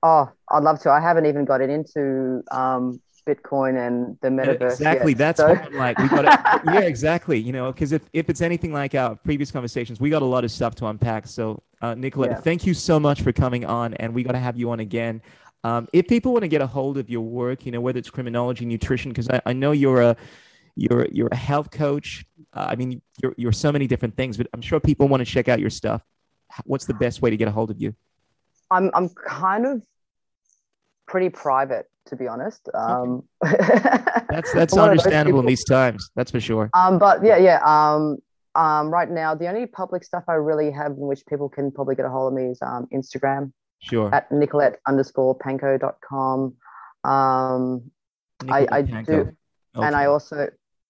Oh, I'd love to. I haven't even got it into um, Bitcoin and the metaverse. Exactly. yet, That's so- like. We got to, yeah, exactly. You know, because if, if it's anything like our previous conversations, we got a lot of stuff to unpack. So, uh, Nicolette, Yeah. thank you so much for coming on, and we got to have you on again. Um, if people want to get a hold of your work, you know, whether it's criminology, nutrition, because I, I know you're a you're you're a health coach. Uh, I mean, you're you're so many different things, but I'm sure people want to check out your stuff. What's the best way to get a hold of you? I'm I'm kind of pretty private, to be honest. Um, That's that's I'm one of those understandable in these times. That's for sure. Um, but yeah, yeah. Um, um, right now, the only public stuff I really have in which people can probably get a hold of me is um, Instagram Sure. at Nicolette underscore panko.com. Um, I, I Nicolette do, Panko. and I also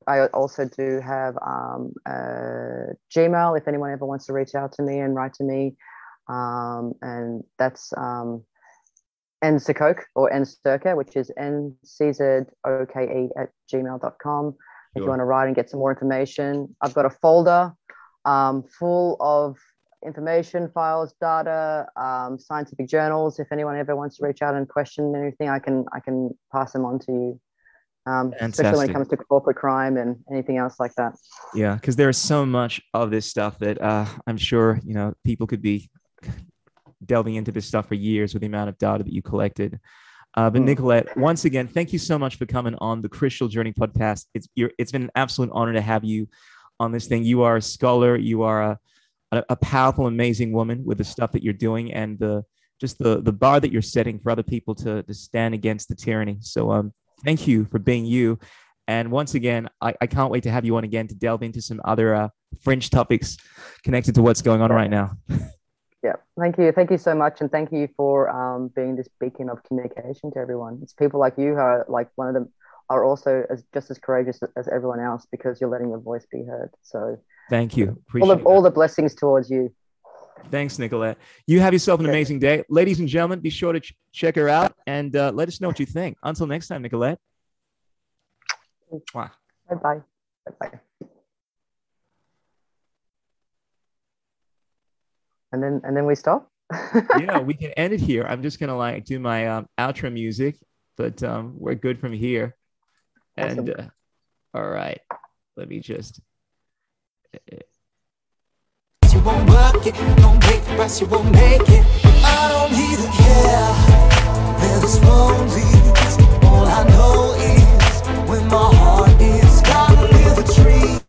I also do have um, uh, Gmail if anyone ever wants to reach out to me and write to me. Um, and that's um, nsakoke or nsturka, which is nczoke at gmail.com. If you want to write and get some more information, I've got a folder um, full of information files, data, um, scientific journals. If anyone ever wants to reach out and question anything, I can I can pass them on to you. Um, especially when it comes to corporate crime and anything else like that. Yeah, because there's so much of this stuff that uh, I'm sure you know people could be delving into this stuff for years with the amount of data that you collected. Uh, but Mm. Nicolette, once again, thank you so much for coming on the Krishool Journey podcast. It's you're, it's been an absolute honor to have you on this thing. You are a scholar. You are a a, a powerful, amazing woman with the stuff that you're doing and the just the the bar that you're setting for other people to to stand against the tyranny. So um, thank you for being you. And once again, I, I can't wait to have you on again to delve into some other uh, fringe topics connected to what's going on right now. Yeah, thank you, thank you so much, and thank you for um, being this beacon of communication to everyone. It's people like you who are like one of them are also as just as courageous as everyone else because you're letting your voice be heard. So Thank you. all Appreciate the all the blessings towards you. Thanks, Nicolette. You have yourself an amazing day. Ladies and gentlemen, be sure to ch- check her out and uh, let us know what you think. Until next time, Nicolette. Bye bye. Bye bye. and then and then we stop. Yeah we can end it here. I'm just gonna like do my um, outro music but um, we're good from here. Awesome. and uh, all right. Let me just uh, uh. won't work it. Don't won't make it. I don't even care. Where this leads all i know is when my heart is live a tree